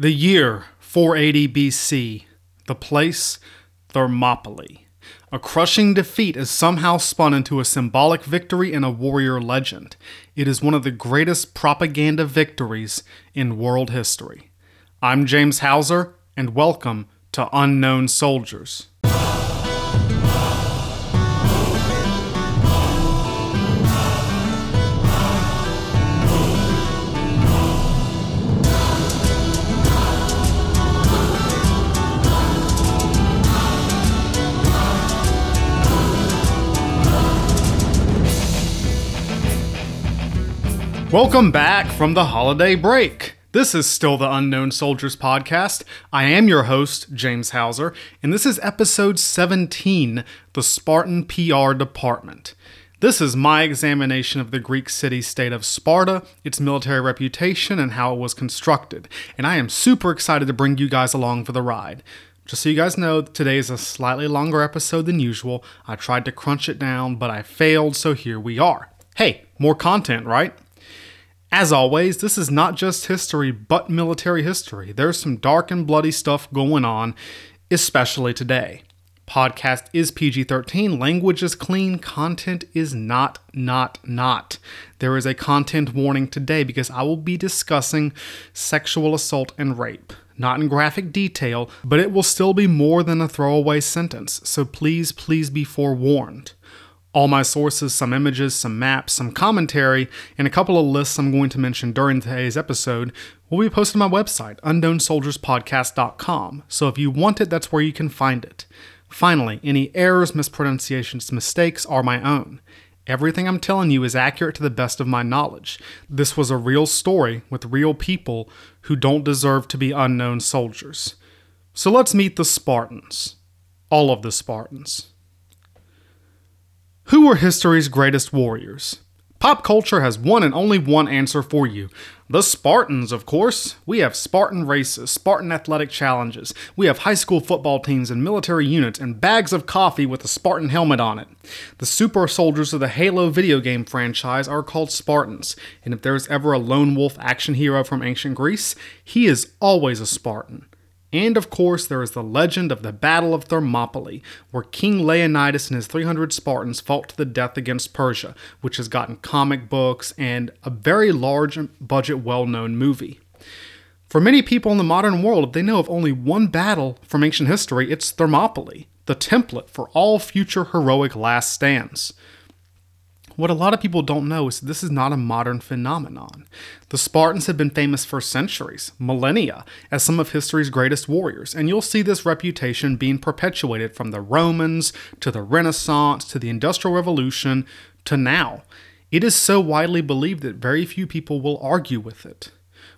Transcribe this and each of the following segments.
The year 480 BC. The place Thermopylae. A crushing defeat is somehow spun into a symbolic victory and a warrior legend. It is one of the greatest propaganda victories in world history. I'm James Hauser, and welcome to Unknown Soldiers. Welcome back from the holiday break. This is still the Unknown Soldiers podcast. I am your host, James Hauser, and this is episode 17 The Spartan PR Department. This is my examination of the Greek city state of Sparta, its military reputation, and how it was constructed. And I am super excited to bring you guys along for the ride. Just so you guys know, today is a slightly longer episode than usual. I tried to crunch it down, but I failed, so here we are. Hey, more content, right? As always, this is not just history, but military history. There's some dark and bloody stuff going on, especially today. Podcast is PG 13, language is clean, content is not, not, not. There is a content warning today because I will be discussing sexual assault and rape. Not in graphic detail, but it will still be more than a throwaway sentence, so please, please be forewarned all my sources, some images, some maps, some commentary, and a couple of lists I'm going to mention during today's episode will be posted on my website, unknownsoldierspodcast.com. So if you want it, that's where you can find it. Finally, any errors, mispronunciations, mistakes are my own. Everything I'm telling you is accurate to the best of my knowledge. This was a real story with real people who don't deserve to be unknown soldiers. So let's meet the Spartans. All of the Spartans. Who were history's greatest warriors? Pop culture has one and only one answer for you. The Spartans, of course. We have Spartan races, Spartan athletic challenges. We have high school football teams and military units and bags of coffee with a Spartan helmet on it. The super soldiers of the Halo video game franchise are called Spartans, and if there's ever a lone wolf action hero from ancient Greece, he is always a Spartan. And of course, there is the legend of the Battle of Thermopylae, where King Leonidas and his 300 Spartans fought to the death against Persia, which has gotten comic books and a very large budget, well known movie. For many people in the modern world, if they know of only one battle from ancient history, it's Thermopylae, the template for all future heroic last stands. What a lot of people don't know is this is not a modern phenomenon. The Spartans have been famous for centuries, millennia, as some of history's greatest warriors, and you'll see this reputation being perpetuated from the Romans to the Renaissance to the Industrial Revolution to now. It is so widely believed that very few people will argue with it.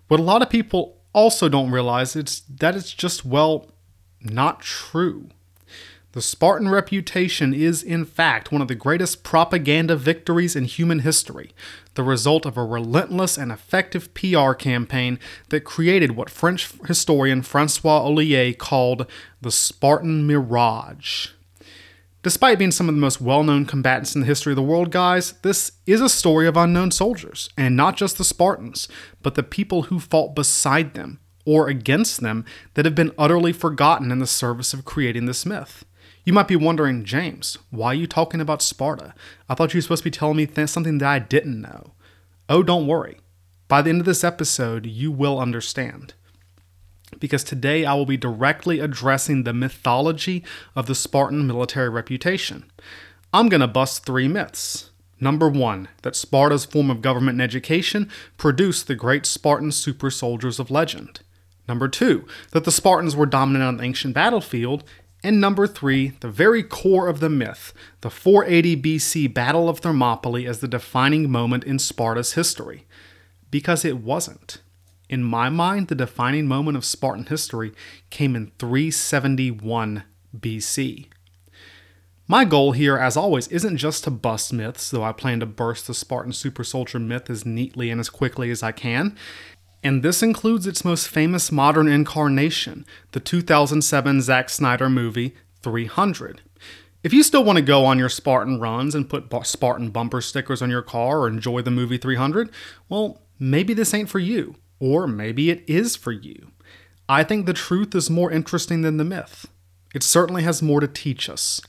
What a lot of people also don't realize is that it's just, well, not true. The Spartan reputation is, in fact, one of the greatest propaganda victories in human history, the result of a relentless and effective PR campaign that created what French historian Francois Ollier called the Spartan Mirage. Despite being some of the most well known combatants in the history of the world, guys, this is a story of unknown soldiers, and not just the Spartans, but the people who fought beside them or against them that have been utterly forgotten in the service of creating this myth. You might be wondering, James, why are you talking about Sparta? I thought you were supposed to be telling me th- something that I didn't know. Oh, don't worry. By the end of this episode, you will understand. Because today I will be directly addressing the mythology of the Spartan military reputation. I'm going to bust three myths. Number one, that Sparta's form of government and education produced the great Spartan super soldiers of legend. Number two, that the Spartans were dominant on the ancient battlefield. And number three, the very core of the myth, the 480 BC Battle of Thermopylae as the defining moment in Sparta's history. Because it wasn't. In my mind, the defining moment of Spartan history came in 371 BC. My goal here, as always, isn't just to bust myths, though I plan to burst the Spartan super soldier myth as neatly and as quickly as I can and this includes its most famous modern incarnation, the 2007 Zack Snyder movie 300. If you still want to go on your Spartan runs and put Spartan bumper stickers on your car or enjoy the movie 300, well, maybe this ain't for you, or maybe it is for you. I think the truth is more interesting than the myth. It certainly has more to teach us.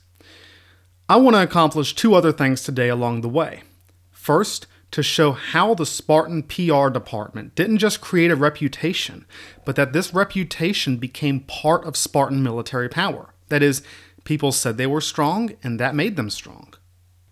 I want to accomplish two other things today along the way. First, to show how the Spartan PR department didn't just create a reputation, but that this reputation became part of Spartan military power. That is, people said they were strong, and that made them strong.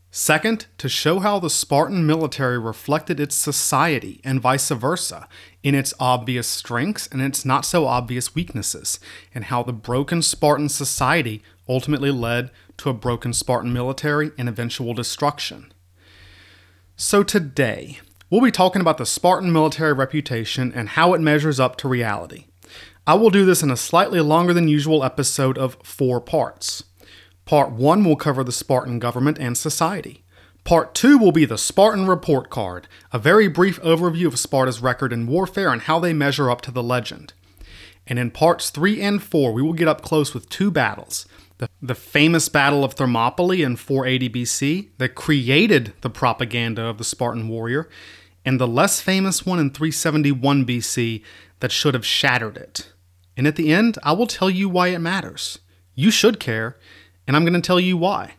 Second, to show how the Spartan military reflected its society and vice versa in its obvious strengths and its not so obvious weaknesses, and how the broken Spartan society ultimately led to a broken Spartan military and eventual destruction. So, today, we'll be talking about the Spartan military reputation and how it measures up to reality. I will do this in a slightly longer than usual episode of four parts. Part 1 will cover the Spartan government and society. Part 2 will be the Spartan Report Card, a very brief overview of Sparta's record in warfare and how they measure up to the legend. And in parts 3 and 4, we will get up close with two battles the, the famous Battle of Thermopylae in 480 BC that created the propaganda of the Spartan warrior, and the less famous one in 371 BC that should have shattered it. And at the end, I will tell you why it matters. You should care, and I'm going to tell you why.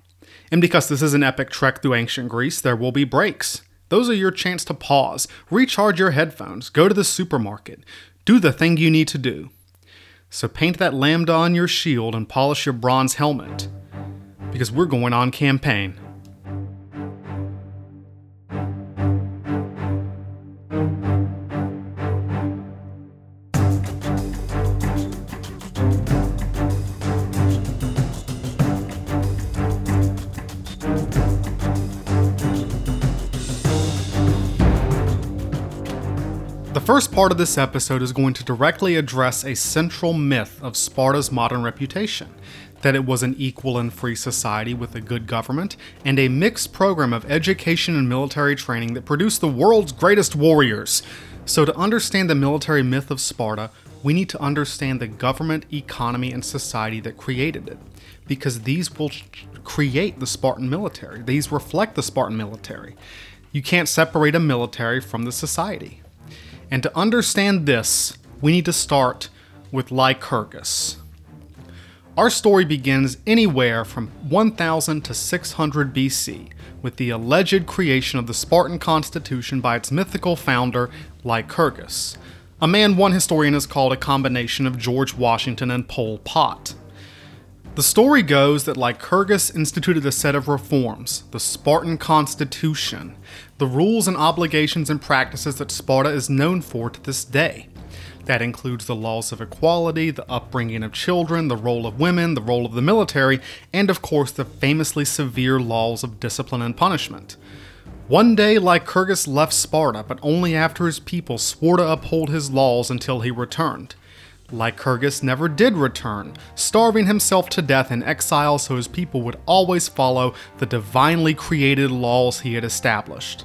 And because this is an epic trek through ancient Greece, there will be breaks. Those are your chance to pause, recharge your headphones, go to the supermarket, do the thing you need to do. So paint that lambda on your shield and polish your bronze helmet. Because we're going on campaign. First part of this episode is going to directly address a central myth of Sparta's modern reputation that it was an equal and free society with a good government and a mixed program of education and military training that produced the world's greatest warriors. So, to understand the military myth of Sparta, we need to understand the government, economy, and society that created it, because these will create the Spartan military. These reflect the Spartan military. You can't separate a military from the society. And to understand this, we need to start with Lycurgus. Our story begins anywhere from 1000 to 600 BC with the alleged creation of the Spartan constitution by its mythical founder, Lycurgus, a man one historian has called a combination of George Washington and Pol Pot. The story goes that Lycurgus instituted a set of reforms, the Spartan Constitution, the rules and obligations and practices that Sparta is known for to this day. That includes the laws of equality, the upbringing of children, the role of women, the role of the military, and of course the famously severe laws of discipline and punishment. One day, Lycurgus left Sparta, but only after his people swore to uphold his laws until he returned. Lycurgus never did return, starving himself to death in exile so his people would always follow the divinely created laws he had established.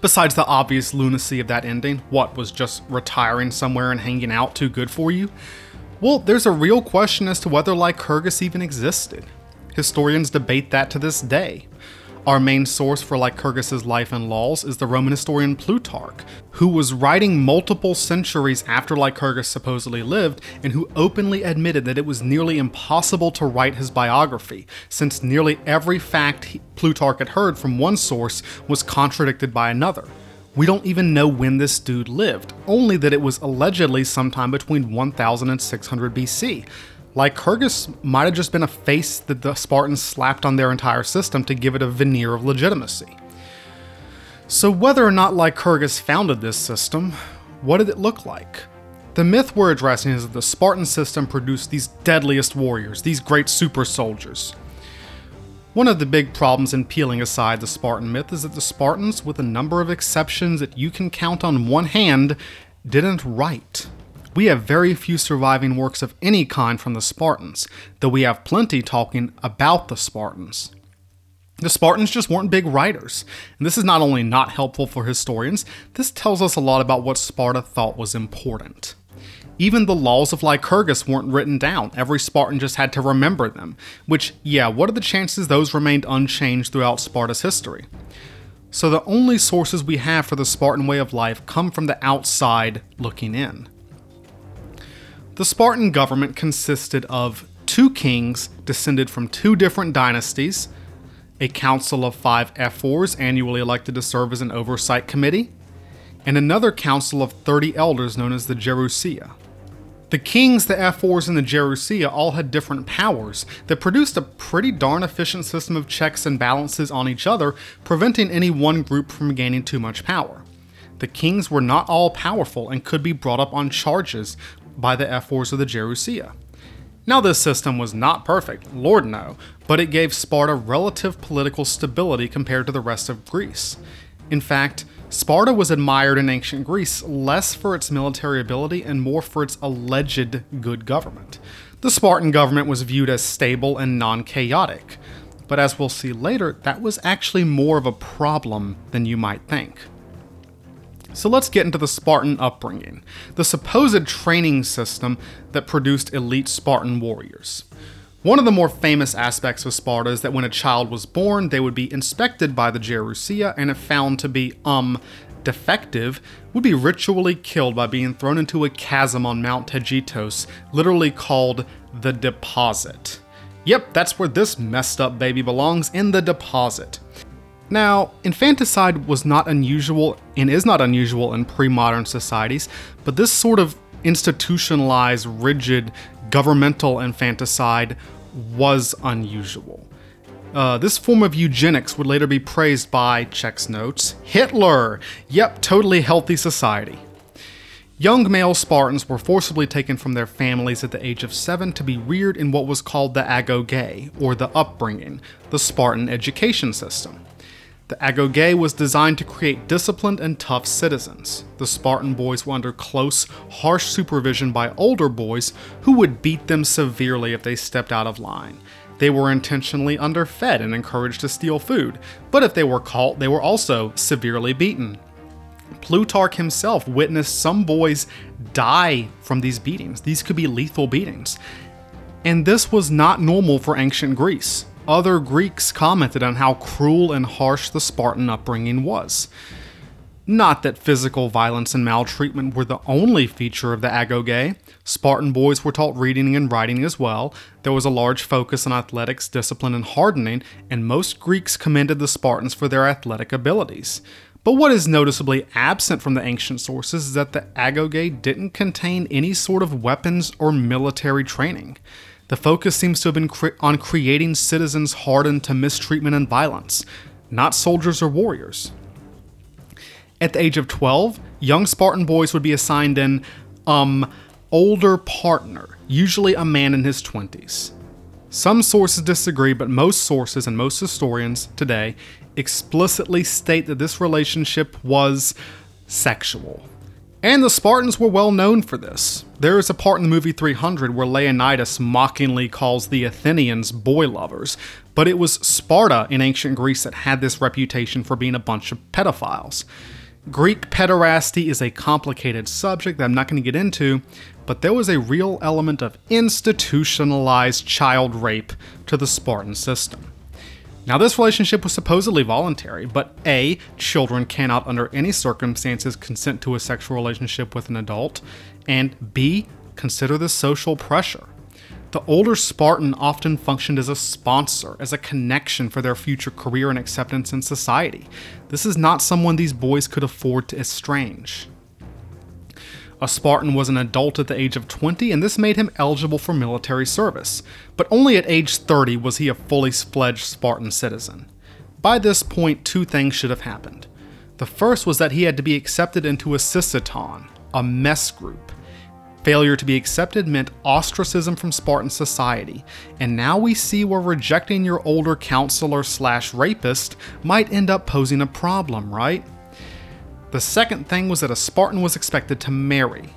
Besides the obvious lunacy of that ending, what was just retiring somewhere and hanging out too good for you? Well, there's a real question as to whether Lycurgus even existed. Historians debate that to this day. Our main source for Lycurgus's life and laws is the Roman historian Plutarch, who was writing multiple centuries after Lycurgus supposedly lived and who openly admitted that it was nearly impossible to write his biography, since nearly every fact Plutarch had heard from one source was contradicted by another. We don't even know when this dude lived, only that it was allegedly sometime between 1000 and 600 BC. Lycurgus might have just been a face that the Spartans slapped on their entire system to give it a veneer of legitimacy. So, whether or not Lycurgus founded this system, what did it look like? The myth we're addressing is that the Spartan system produced these deadliest warriors, these great super soldiers. One of the big problems in peeling aside the Spartan myth is that the Spartans, with a number of exceptions that you can count on one hand, didn't write. We have very few surviving works of any kind from the Spartans, though we have plenty talking about the Spartans. The Spartans just weren't big writers, and this is not only not helpful for historians, this tells us a lot about what Sparta thought was important. Even the laws of Lycurgus weren't written down, every Spartan just had to remember them, which, yeah, what are the chances those remained unchanged throughout Sparta's history? So the only sources we have for the Spartan way of life come from the outside looking in. The Spartan government consisted of two kings descended from two different dynasties, a council of five ephors annually elected to serve as an oversight committee, and another council of 30 elders known as the Gerousia. The kings, the ephors, and the Gerousia all had different powers that produced a pretty darn efficient system of checks and balances on each other, preventing any one group from gaining too much power. The kings were not all powerful and could be brought up on charges by the ephors of the Gerousia. Now, this system was not perfect, Lord no, but it gave Sparta relative political stability compared to the rest of Greece. In fact, Sparta was admired in ancient Greece less for its military ability and more for its alleged good government. The Spartan government was viewed as stable and non chaotic, but as we'll see later, that was actually more of a problem than you might think. So let's get into the Spartan upbringing, the supposed training system that produced elite Spartan warriors. One of the more famous aspects of Sparta is that when a child was born, they would be inspected by the Gerousia, and if found to be, um, defective, would be ritually killed by being thrown into a chasm on Mount Taygetos, literally called the Deposit. Yep, that's where this messed up baby belongs, in the deposit. Now, infanticide was not unusual and is not unusual in pre modern societies, but this sort of institutionalized, rigid, governmental infanticide was unusual. Uh, this form of eugenics would later be praised by, checks notes, Hitler! Yep, totally healthy society. Young male Spartans were forcibly taken from their families at the age of seven to be reared in what was called the agoge, or the upbringing, the Spartan education system. The agoge was designed to create disciplined and tough citizens. The Spartan boys were under close, harsh supervision by older boys who would beat them severely if they stepped out of line. They were intentionally underfed and encouraged to steal food, but if they were caught, they were also severely beaten. Plutarch himself witnessed some boys die from these beatings. These could be lethal beatings. And this was not normal for ancient Greece other Greeks commented on how cruel and harsh the Spartan upbringing was. Not that physical violence and maltreatment were the only feature of the agoge. Spartan boys were taught reading and writing as well. There was a large focus on athletics, discipline, and hardening, and most Greeks commended the Spartans for their athletic abilities. But what is noticeably absent from the ancient sources is that the agoge didn't contain any sort of weapons or military training. The focus seems to have been cre- on creating citizens hardened to mistreatment and violence, not soldiers or warriors. At the age of 12, young Spartan boys would be assigned an um older partner, usually a man in his 20s. Some sources disagree, but most sources and most historians today explicitly state that this relationship was sexual. And the Spartans were well known for this. There is a part in the movie 300 where Leonidas mockingly calls the Athenians boy lovers, but it was Sparta in ancient Greece that had this reputation for being a bunch of pedophiles. Greek pederasty is a complicated subject that I'm not going to get into, but there was a real element of institutionalized child rape to the Spartan system. Now, this relationship was supposedly voluntary, but A, children cannot under any circumstances consent to a sexual relationship with an adult, and B, consider the social pressure. The older Spartan often functioned as a sponsor, as a connection for their future career and acceptance in society. This is not someone these boys could afford to estrange. A Spartan was an adult at the age of 20, and this made him eligible for military service, but only at age 30 was he a fully fledged Spartan citizen. By this point, two things should have happened. The first was that he had to be accepted into a syssition, a mess group. Failure to be accepted meant ostracism from Spartan society, and now we see where rejecting your older counselor slash rapist might end up posing a problem, right? The second thing was that a Spartan was expected to marry.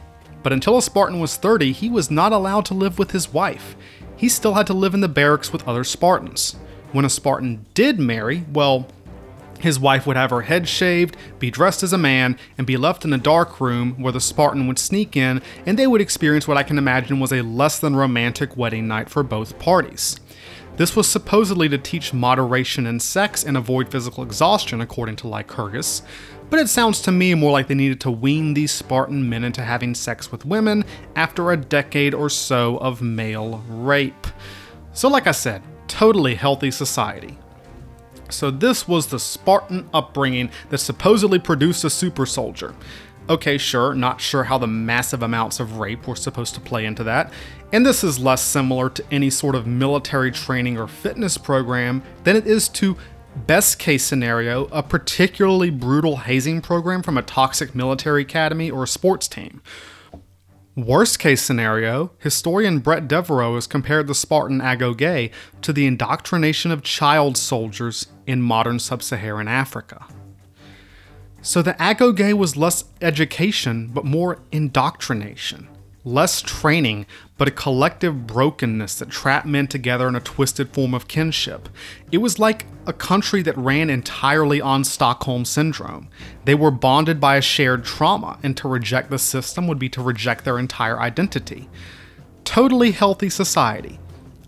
But until a Spartan was 30, he was not allowed to live with his wife. He still had to live in the barracks with other Spartans. When a Spartan did marry, well, his wife would have her head shaved, be dressed as a man, and be left in a dark room where the Spartan would sneak in, and they would experience what I can imagine was a less than romantic wedding night for both parties. This was supposedly to teach moderation in sex and avoid physical exhaustion, according to Lycurgus, but it sounds to me more like they needed to wean these Spartan men into having sex with women after a decade or so of male rape. So, like I said, totally healthy society. So, this was the Spartan upbringing that supposedly produced a super soldier. Okay, sure, not sure how the massive amounts of rape were supposed to play into that, and this is less similar to any sort of military training or fitness program than it is to best case scenario, a particularly brutal hazing program from a toxic military academy or sports team. Worst case scenario, historian Bret Devereaux has compared the Spartan agoge to the indoctrination of child soldiers in modern sub Saharan Africa. So the agoge was less education, but more indoctrination less training, but a collective brokenness that trapped men together in a twisted form of kinship. It was like a country that ran entirely on Stockholm Syndrome. They were bonded by a shared trauma, and to reject the system would be to reject their entire identity. Totally healthy society.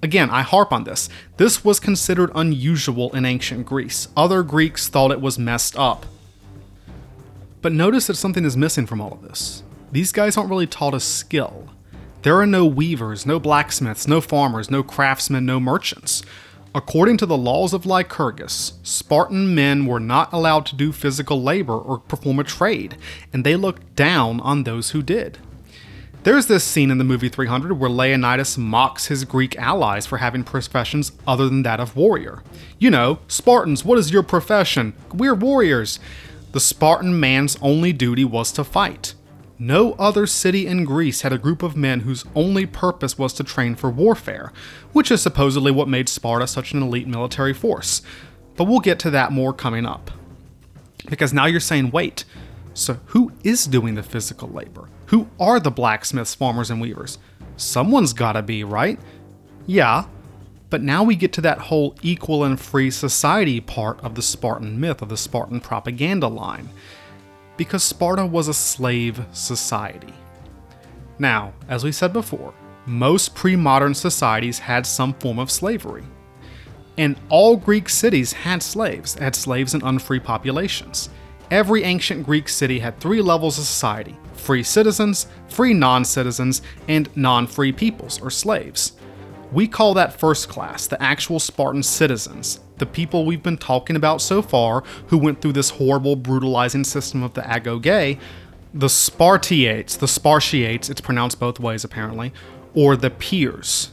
Again, I harp on this. This was considered unusual in ancient Greece. Other Greeks thought it was messed up. But notice that something is missing from all of this these guys aren't really taught a skill. There are no weavers, no blacksmiths, no farmers, no craftsmen, no merchants. According to the laws of Lycurgus, Spartan men were not allowed to do physical labor or perform a trade, and they looked down on those who did. There's this scene in the movie 300 where Leonidas mocks his Greek allies for having professions other than that of warrior. You know, Spartans, what is your profession? We're warriors. The Spartan man's only duty was to fight. No other city in Greece had a group of men whose only purpose was to train for warfare, which is supposedly what made Sparta such an elite military force. But we'll get to that more coming up. Because now you're saying, wait, so who is doing the physical labor? Who are the blacksmiths, farmers, and weavers? Someone's gotta be, right? Yeah, but now we get to that whole equal and free society part of the Spartan myth, of the Spartan propaganda line because Sparta was a slave society. Now, as we said before, most pre modern societies had some form of slavery. And all Greek cities had slaves, had slaves and unfree populations. Every ancient Greek city had three levels of society free citizens, free non citizens, and non free peoples, or slaves. We call that first class, the actual Spartan citizens, the people we've been talking about so far who went through this horrible, brutalizing system of the agoge, the Spartiates, the Spartiates, it's pronounced both ways apparently, or the peers.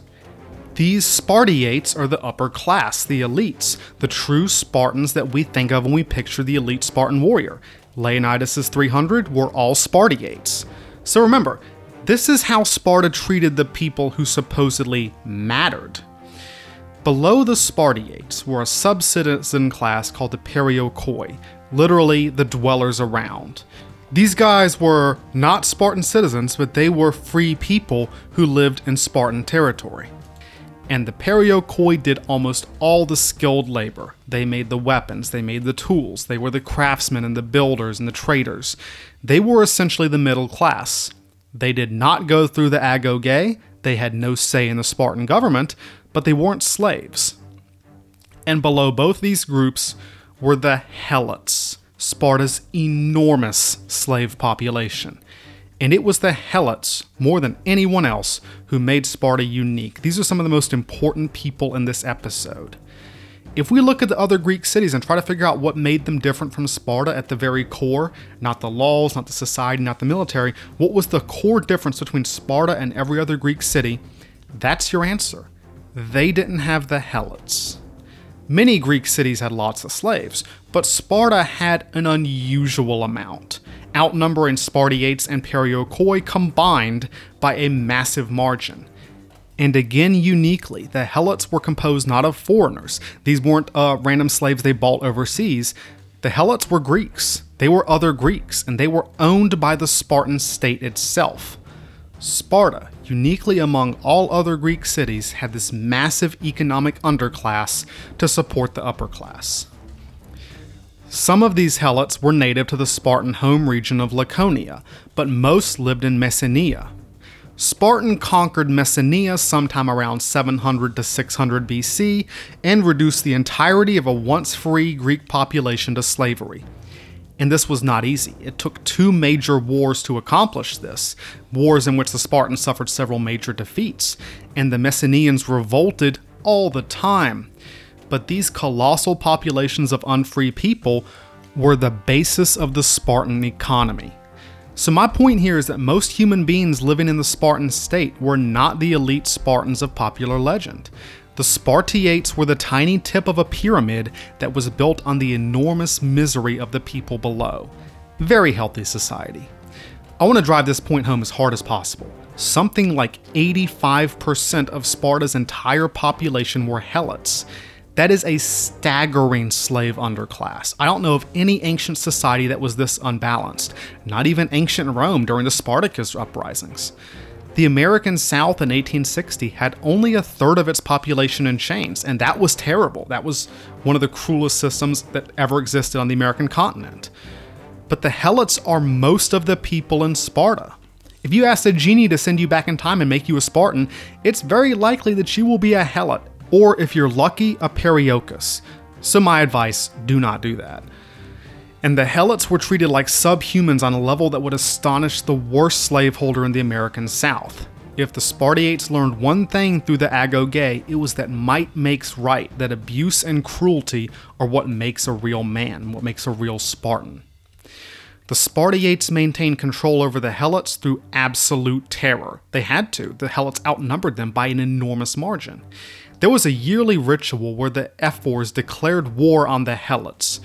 These Spartiates are the upper class, the elites, the true Spartans that we think of when we picture the elite Spartan warrior. Leonidas' 300 were all Spartiates. So remember, this is how Sparta treated the people who supposedly mattered. Below the Spartiates were a sub-citizen class called the Perioikoi, literally the dwellers around. These guys were not Spartan citizens, but they were free people who lived in Spartan territory. And the Perioikoi did almost all the skilled labor. They made the weapons, they made the tools, they were the craftsmen and the builders and the traders. They were essentially the middle class. They did not go through the agoge, they had no say in the Spartan government, but they weren't slaves. And below both these groups were the Helots, Sparta's enormous slave population. And it was the Helots, more than anyone else, who made Sparta unique. These are some of the most important people in this episode. If we look at the other Greek cities and try to figure out what made them different from Sparta at the very core, not the laws, not the society, not the military, what was the core difference between Sparta and every other Greek city, that's your answer. They didn't have the helots. Many Greek cities had lots of slaves, but Sparta had an unusual amount, outnumbering Spartiates and Perioikoi combined by a massive margin. And again, uniquely, the Helots were composed not of foreigners. These weren't uh, random slaves they bought overseas. The Helots were Greeks. They were other Greeks, and they were owned by the Spartan state itself. Sparta, uniquely among all other Greek cities, had this massive economic underclass to support the upper class. Some of these Helots were native to the Spartan home region of Laconia, but most lived in Messenia, Spartan conquered Messenia sometime around 700 to 600 BC and reduced the entirety of a once free Greek population to slavery. And this was not easy. It took two major wars to accomplish this wars in which the Spartans suffered several major defeats, and the Messenians revolted all the time. But these colossal populations of unfree people were the basis of the Spartan economy. So, my point here is that most human beings living in the Spartan state were not the elite Spartans of popular legend. The Spartiates were the tiny tip of a pyramid that was built on the enormous misery of the people below. Very healthy society. I want to drive this point home as hard as possible. Something like 85% of Sparta's entire population were helots, that is a staggering slave underclass. I don't know of any ancient society that was this unbalanced, not even ancient Rome during the Spartacus uprisings. The American South in 1860 had only a third of its population in chains, and that was terrible. That was one of the cruelest systems that ever existed on the American continent. But the Helots are most of the people in Sparta. If you ask a genie to send you back in time and make you a Spartan, it's very likely that you will be a Helot or if you're lucky, a Perioecus. So, my advice do not do that. And the Helots were treated like subhumans on a level that would astonish the worst slaveholder in the American South. If the Spartiates learned one thing through the Agoge, it was that might makes right, that abuse and cruelty are what makes a real man, what makes a real Spartan. The Spartiates maintained control over the Helots through absolute terror. They had to, the Helots outnumbered them by an enormous margin. There was a yearly ritual where the Ephors declared war on the Helots.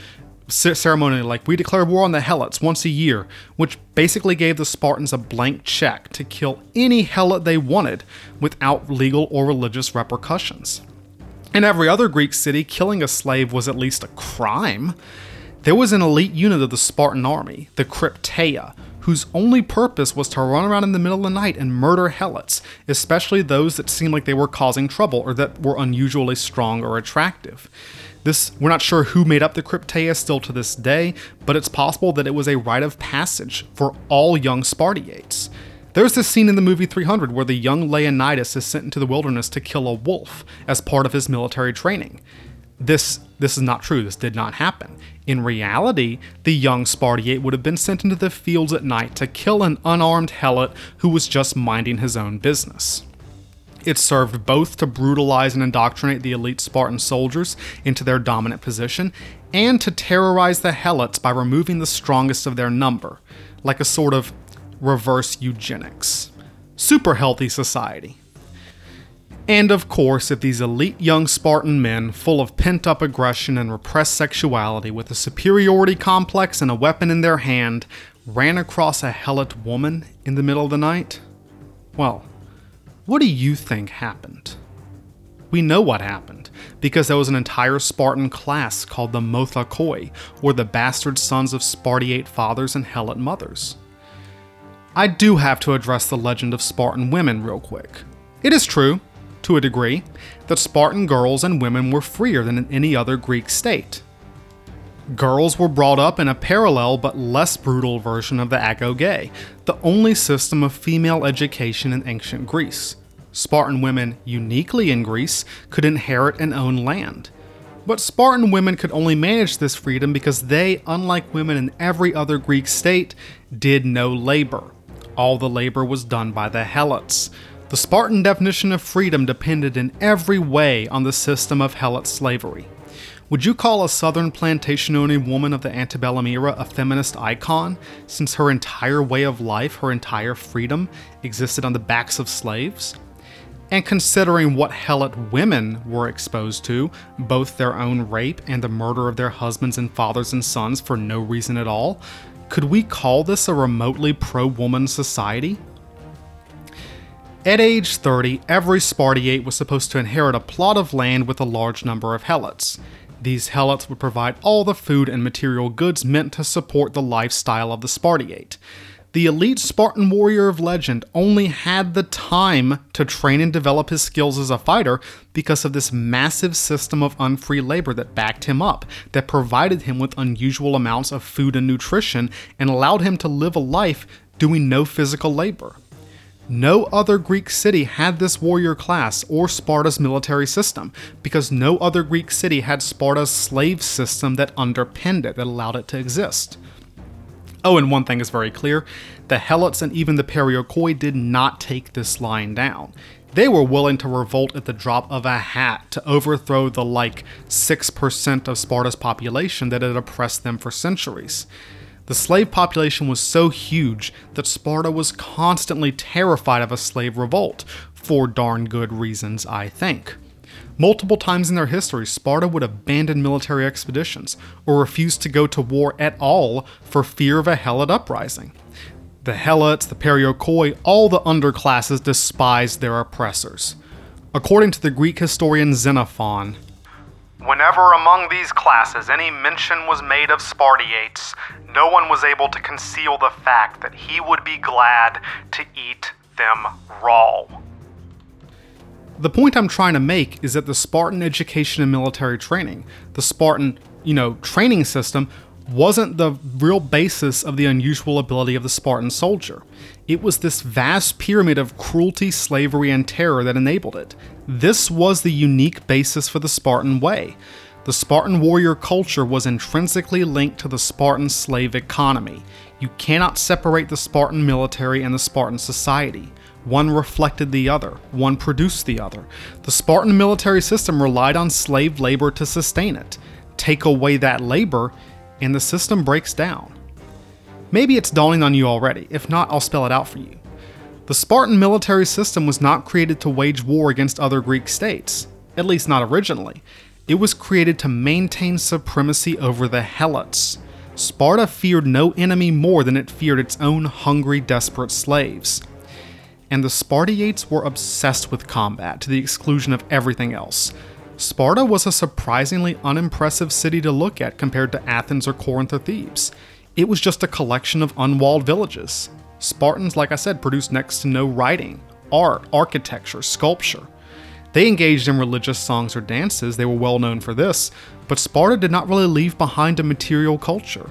C- like we declare war on the Helots once a year, which basically gave the Spartans a blank check to kill any Helot they wanted without legal or religious repercussions. In every other Greek city, killing a slave was at least a crime. There was an elite unit of the Spartan army, the Crypteia, whose only purpose was to run around in the middle of the night and murder helots, especially those that seemed like they were causing trouble or that were unusually strong or attractive. This we're not sure who made up the Crypteia still to this day, but it's possible that it was a rite of passage for all young Spartiates. There's this scene in the movie 300 where the young Leonidas is sent into the wilderness to kill a wolf as part of his military training. This this is not true. This did not happen. In reality, the young Spartiate would have been sent into the fields at night to kill an unarmed helot who was just minding his own business. It served both to brutalize and indoctrinate the elite Spartan soldiers into their dominant position, and to terrorize the helots by removing the strongest of their number, like a sort of reverse eugenics. Super healthy society. And of course, if these elite young Spartan men, full of pent up aggression and repressed sexuality, with a superiority complex and a weapon in their hand, ran across a helot woman in the middle of the night, well, what do you think happened? We know what happened, because there was an entire Spartan class called the Mothakoi, or the bastard sons of Spartiate fathers and helot mothers. I do have to address the legend of Spartan women real quick. It is true, to a degree, that Spartan girls and women were freer than in any other Greek state. Girls were brought up in a parallel but less brutal version of the agoge, the only system of female education in ancient Greece. Spartan women, uniquely in Greece, could inherit and own land. But Spartan women could only manage this freedom because they, unlike women in every other Greek state, did no labor. All the labor was done by the Helots. The Spartan definition of freedom depended in every way on the system of Helot slavery. Would you call a southern plantation owning woman of the antebellum era a feminist icon, since her entire way of life, her entire freedom, existed on the backs of slaves? And considering what Helot women were exposed to, both their own rape and the murder of their husbands and fathers and sons for no reason at all, could we call this a remotely pro woman society? At age 30, every Spartiate was supposed to inherit a plot of land with a large number of helots. These helots would provide all the food and material goods meant to support the lifestyle of the Spartiate. The elite Spartan warrior of legend only had the time to train and develop his skills as a fighter because of this massive system of unfree labor that backed him up, that provided him with unusual amounts of food and nutrition, and allowed him to live a life doing no physical labor. No other Greek city had this warrior class or Sparta's military system, because no other Greek city had Sparta's slave system that underpinned it, that allowed it to exist. Oh, and one thing is very clear the Helots and even the Perioikoi did not take this line down. They were willing to revolt at the drop of a hat to overthrow the like 6% of Sparta's population that had oppressed them for centuries. The slave population was so huge that Sparta was constantly terrified of a slave revolt, for darn good reasons, I think. Multiple times in their history, Sparta would abandon military expeditions or refuse to go to war at all for fear of a Helot uprising. The Helots, the Perioikoi, all the underclasses despised their oppressors. According to the Greek historian Xenophon, Whenever among these classes any mention was made of Spartiates, no one was able to conceal the fact that he would be glad to eat them raw. The point I'm trying to make is that the Spartan education and military training, the Spartan, you know, training system wasn't the real basis of the unusual ability of the Spartan soldier. It was this vast pyramid of cruelty, slavery, and terror that enabled it. This was the unique basis for the Spartan way. The Spartan warrior culture was intrinsically linked to the Spartan slave economy. You cannot separate the Spartan military and the Spartan society. One reflected the other, one produced the other. The Spartan military system relied on slave labor to sustain it. Take away that labor, and the system breaks down. Maybe it's dawning on you already, if not, I'll spell it out for you. The Spartan military system was not created to wage war against other Greek states, at least not originally. It was created to maintain supremacy over the Helots. Sparta feared no enemy more than it feared its own hungry, desperate slaves. And the Spartiates were obsessed with combat to the exclusion of everything else. Sparta was a surprisingly unimpressive city to look at compared to Athens or Corinth or Thebes. It was just a collection of unwalled villages. Spartans, like I said, produced next to no writing, art, architecture, sculpture. They engaged in religious songs or dances, they were well known for this, but Sparta did not really leave behind a material culture.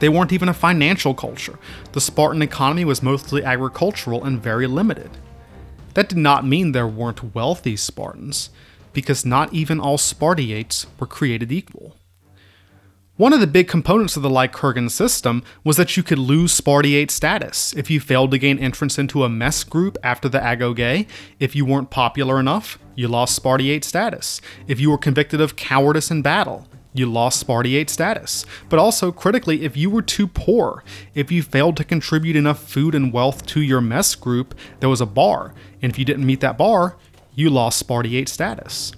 They weren't even a financial culture. The Spartan economy was mostly agricultural and very limited. That did not mean there weren't wealthy Spartans, because not even all Spartiates were created equal. One of the big components of the Lycurgan system was that you could lose Spartiate status if you failed to gain entrance into a mess group after the Agoge. If you weren't popular enough, you lost Spartiate status. If you were convicted of cowardice in battle, you lost Spartiate status. But also, critically, if you were too poor, if you failed to contribute enough food and wealth to your mess group, there was a bar. And if you didn't meet that bar, you lost Spartiate status.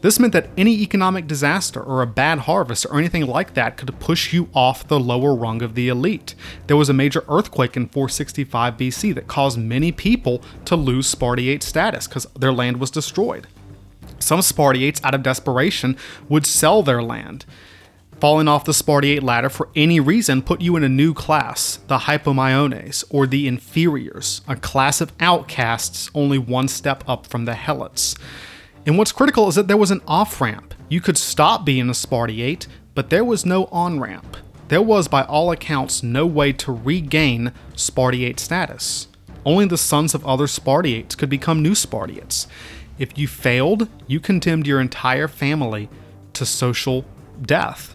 This meant that any economic disaster or a bad harvest or anything like that could push you off the lower rung of the elite. There was a major earthquake in 465 BC that caused many people to lose Spartiate status because their land was destroyed. Some Spartiates, out of desperation, would sell their land. Falling off the Spartiate ladder for any reason put you in a new class, the Hypomeiones, or the Inferiors, a class of outcasts only one step up from the Helots. And what's critical is that there was an off ramp. You could stop being a Spartiate, but there was no on ramp. There was, by all accounts, no way to regain Spartiate status. Only the sons of other Spartiates could become new Spartiates. If you failed, you condemned your entire family to social death.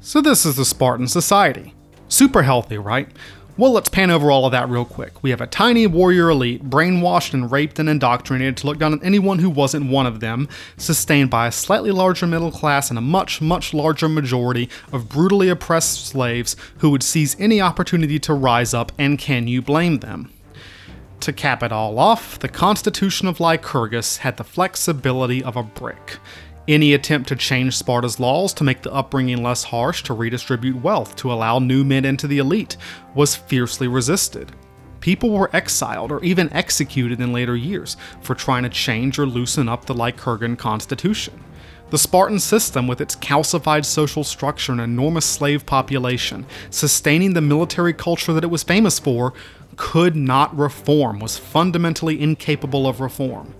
So, this is the Spartan society. Super healthy, right? Well, let's pan over all of that real quick. We have a tiny warrior elite, brainwashed and raped and indoctrinated to look down on anyone who wasn't one of them, sustained by a slightly larger middle class and a much, much larger majority of brutally oppressed slaves who would seize any opportunity to rise up, and can you blame them? To cap it all off, the Constitution of Lycurgus had the flexibility of a brick. Any attempt to change Sparta's laws to make the upbringing less harsh to redistribute wealth to allow new men into the elite was fiercely resisted. People were exiled or even executed in later years for trying to change or loosen up the Lycurgan constitution. The Spartan system, with its calcified social structure and enormous slave population, sustaining the military culture that it was famous for, could not reform, was fundamentally incapable of reform.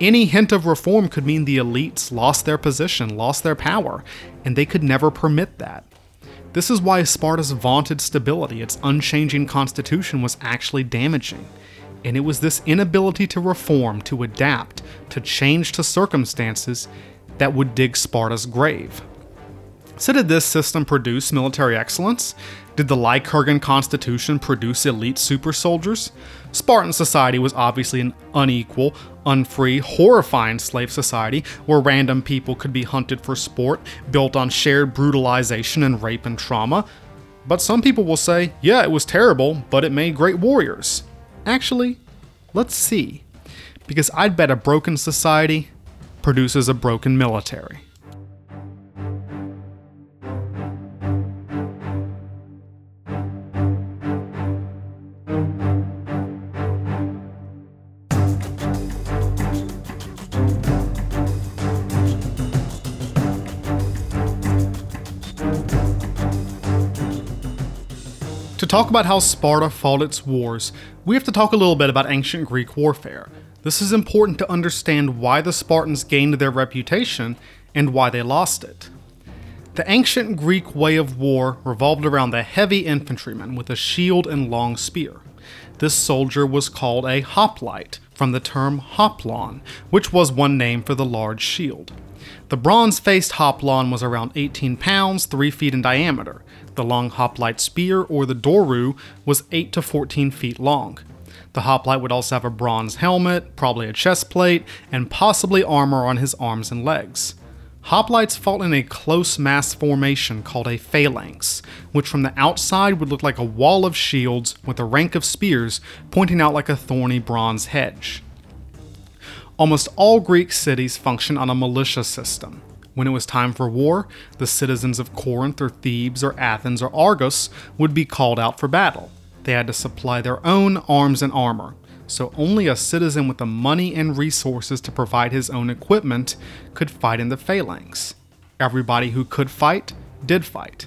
Any hint of reform could mean the elites lost their position, lost their power, and they could never permit that. This is why Sparta's vaunted stability, its unchanging constitution, was actually damaging. And it was this inability to reform, to adapt, to change to circumstances that would dig Sparta's grave. So, did this system produce military excellence? Did the Lycurgan Constitution produce elite super soldiers? Spartan society was obviously an unequal, unfree, horrifying slave society where random people could be hunted for sport, built on shared brutalization and rape and trauma. But some people will say, yeah, it was terrible, but it made great warriors. Actually, let's see. Because I'd bet a broken society produces a broken military. Talk about how Sparta fought its wars, we have to talk a little bit about ancient Greek warfare. This is important to understand why the Spartans gained their reputation and why they lost it. The ancient Greek way of war revolved around the heavy infantryman with a shield and long spear. This soldier was called a hoplite, from the term hoplon, which was one name for the large shield. The bronze faced hoplon was around 18 pounds, 3 feet in diameter. The long hoplite spear, or the doru, was 8 to 14 feet long. The hoplite would also have a bronze helmet, probably a chest plate, and possibly armor on his arms and legs. Hoplites fought in a close mass formation called a phalanx, which from the outside would look like a wall of shields with a rank of spears pointing out like a thorny bronze hedge. Almost all Greek cities function on a militia system. When it was time for war, the citizens of Corinth or Thebes or Athens or Argos would be called out for battle. They had to supply their own arms and armor, so only a citizen with the money and resources to provide his own equipment could fight in the phalanx. Everybody who could fight did fight.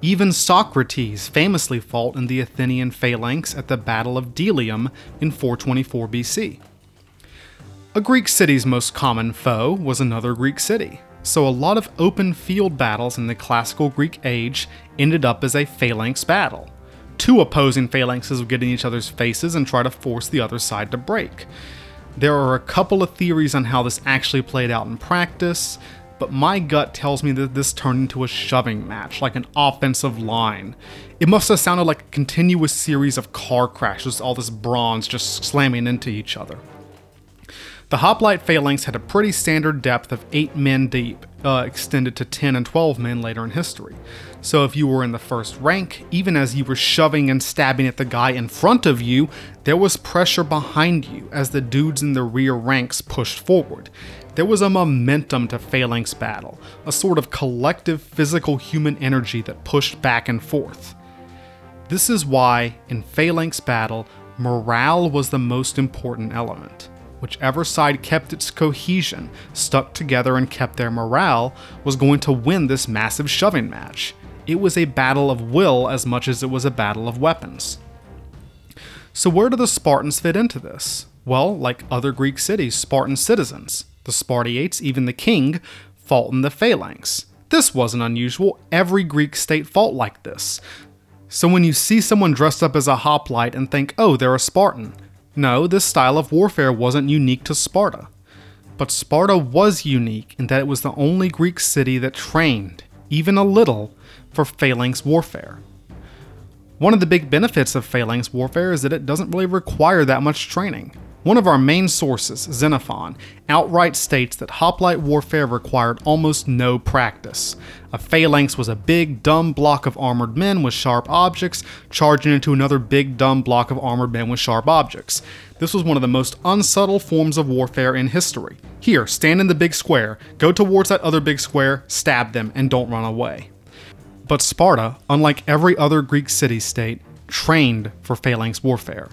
Even Socrates famously fought in the Athenian phalanx at the Battle of Delium in 424 BC. A Greek city's most common foe was another Greek city, so a lot of open field battles in the classical Greek age ended up as a phalanx battle two opposing phalanxes would get in each other's faces and try to force the other side to break. There are a couple of theories on how this actually played out in practice, but my gut tells me that this turned into a shoving match, like an offensive line. It must have sounded like a continuous series of car crashes, all this bronze just slamming into each other. The hoplite phalanx had a pretty standard depth of 8 men deep, uh, extended to 10 and 12 men later in history. So if you were in the first rank, even as you were shoving and stabbing at the guy in front of you, there was pressure behind you as the dudes in the rear ranks pushed forward. There was a momentum to phalanx battle, a sort of collective physical human energy that pushed back and forth. This is why, in phalanx battle, morale was the most important element. Whichever side kept its cohesion, stuck together, and kept their morale was going to win this massive shoving match. It was a battle of will as much as it was a battle of weapons. So, where do the Spartans fit into this? Well, like other Greek cities, Spartan citizens, the Spartiates, even the king, fought in the phalanx. This wasn't unusual, every Greek state fought like this. So, when you see someone dressed up as a hoplite and think, oh, they're a Spartan, no, this style of warfare wasn't unique to Sparta. But Sparta was unique in that it was the only Greek city that trained, even a little, for phalanx warfare. One of the big benefits of phalanx warfare is that it doesn't really require that much training. One of our main sources, Xenophon, outright states that hoplite warfare required almost no practice. A phalanx was a big, dumb block of armored men with sharp objects charging into another big, dumb block of armored men with sharp objects. This was one of the most unsubtle forms of warfare in history. Here, stand in the big square, go towards that other big square, stab them, and don't run away. But Sparta, unlike every other Greek city state, trained for phalanx warfare.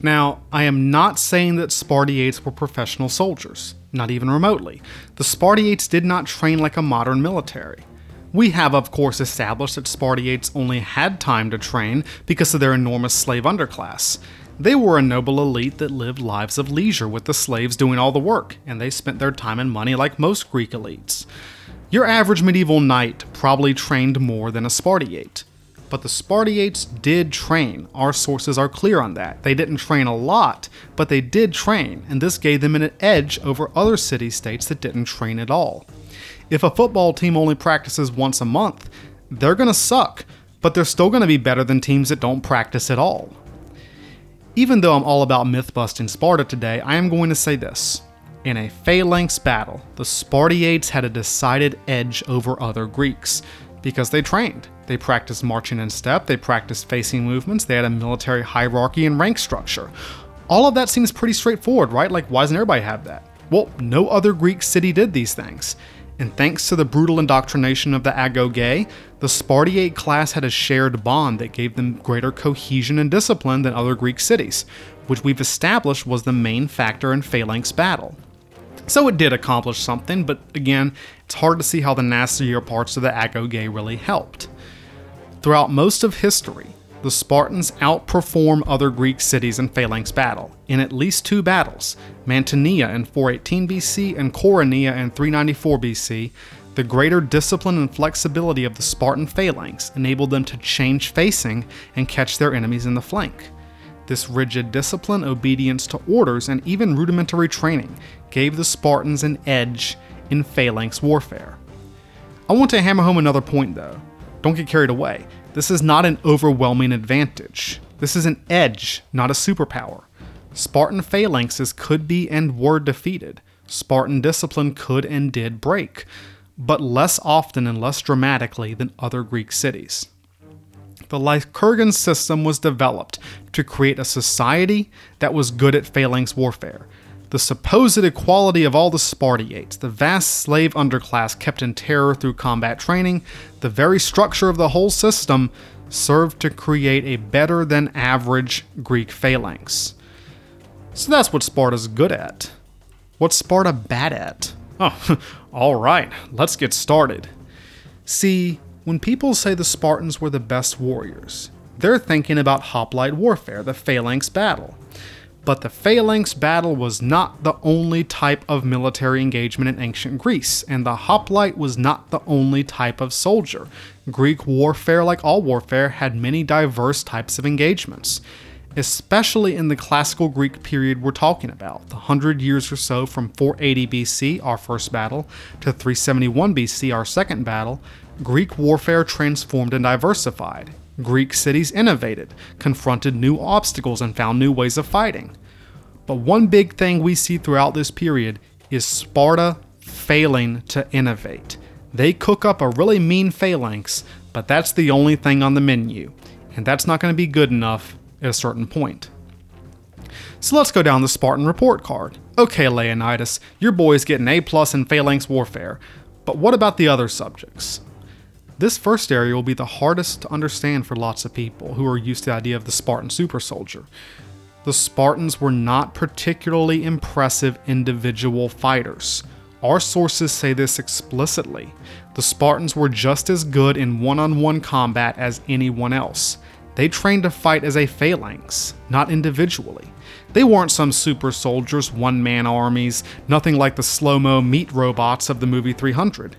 Now, I am not saying that Spartiates were professional soldiers, not even remotely. The Spartiates did not train like a modern military. We have, of course, established that Spartiates only had time to train because of their enormous slave underclass. They were a noble elite that lived lives of leisure with the slaves doing all the work, and they spent their time and money like most Greek elites. Your average medieval knight probably trained more than a Spartiate. But the Spartiates did train. Our sources are clear on that. They didn't train a lot, but they did train, and this gave them an edge over other city states that didn't train at all. If a football team only practices once a month, they're going to suck. but they're still going to be better than teams that don't practice at all. Even though I'm all about myth busting Sparta today, I am going to say this. In a phalanx battle, the Spartiates had a decided edge over other Greeks because they trained. They practiced marching in step, they practiced facing movements, they had a military hierarchy and rank structure. All of that seems pretty straightforward, right? Like, why doesn't everybody have that? Well, no other Greek city did these things. And thanks to the brutal indoctrination of the Agoge, the Spartiate class had a shared bond that gave them greater cohesion and discipline than other Greek cities, which we've established was the main factor in Phalanx battle. So it did accomplish something, but again, it's hard to see how the nastier parts of the Agoge really helped. Throughout most of history, the Spartans outperform other Greek cities in phalanx battle, in at least two battles Mantinea in 418 BC and Coronea in 394 BC. The greater discipline and flexibility of the Spartan phalanx enabled them to change facing and catch their enemies in the flank. This rigid discipline, obedience to orders, and even rudimentary training gave the Spartans an edge in phalanx warfare. I want to hammer home another point though. Don't get carried away. This is not an overwhelming advantage. This is an edge, not a superpower. Spartan phalanxes could be and were defeated. Spartan discipline could and did break, but less often and less dramatically than other Greek cities. The Lycurgan system was developed to create a society that was good at phalanx warfare, the supposed equality of all the Spartiates, the vast slave underclass kept in terror through combat training, the very structure of the whole system served to create a better than average Greek phalanx. So that's what Sparta's good at. What's Sparta bad at? Oh, alright, let's get started. See, when people say the Spartans were the best warriors, they're thinking about hoplite warfare, the phalanx battle. But the phalanx battle was not the only type of military engagement in ancient Greece, and the hoplite was not the only type of soldier. Greek warfare, like all warfare, had many diverse types of engagements, especially in the classical Greek period we're talking about, the 100 years or so from 480 BC, our first battle, to 371 BC, our second battle. Greek warfare transformed and diversified. Greek cities innovated, confronted new obstacles, and found new ways of fighting. But one big thing we see throughout this period is Sparta failing to innovate. They cook up a really mean phalanx, but that's the only thing on the menu, and that's not going to be good enough at a certain point. So let's go down the Spartan report card. Okay, Leonidas, your boy's getting A plus in phalanx warfare, but what about the other subjects? This first area will be the hardest to understand for lots of people who are used to the idea of the Spartan super soldier. The Spartans were not particularly impressive individual fighters. Our sources say this explicitly. The Spartans were just as good in one on one combat as anyone else. They trained to fight as a phalanx, not individually. They weren't some super soldiers, one man armies, nothing like the slow mo meat robots of the movie 300.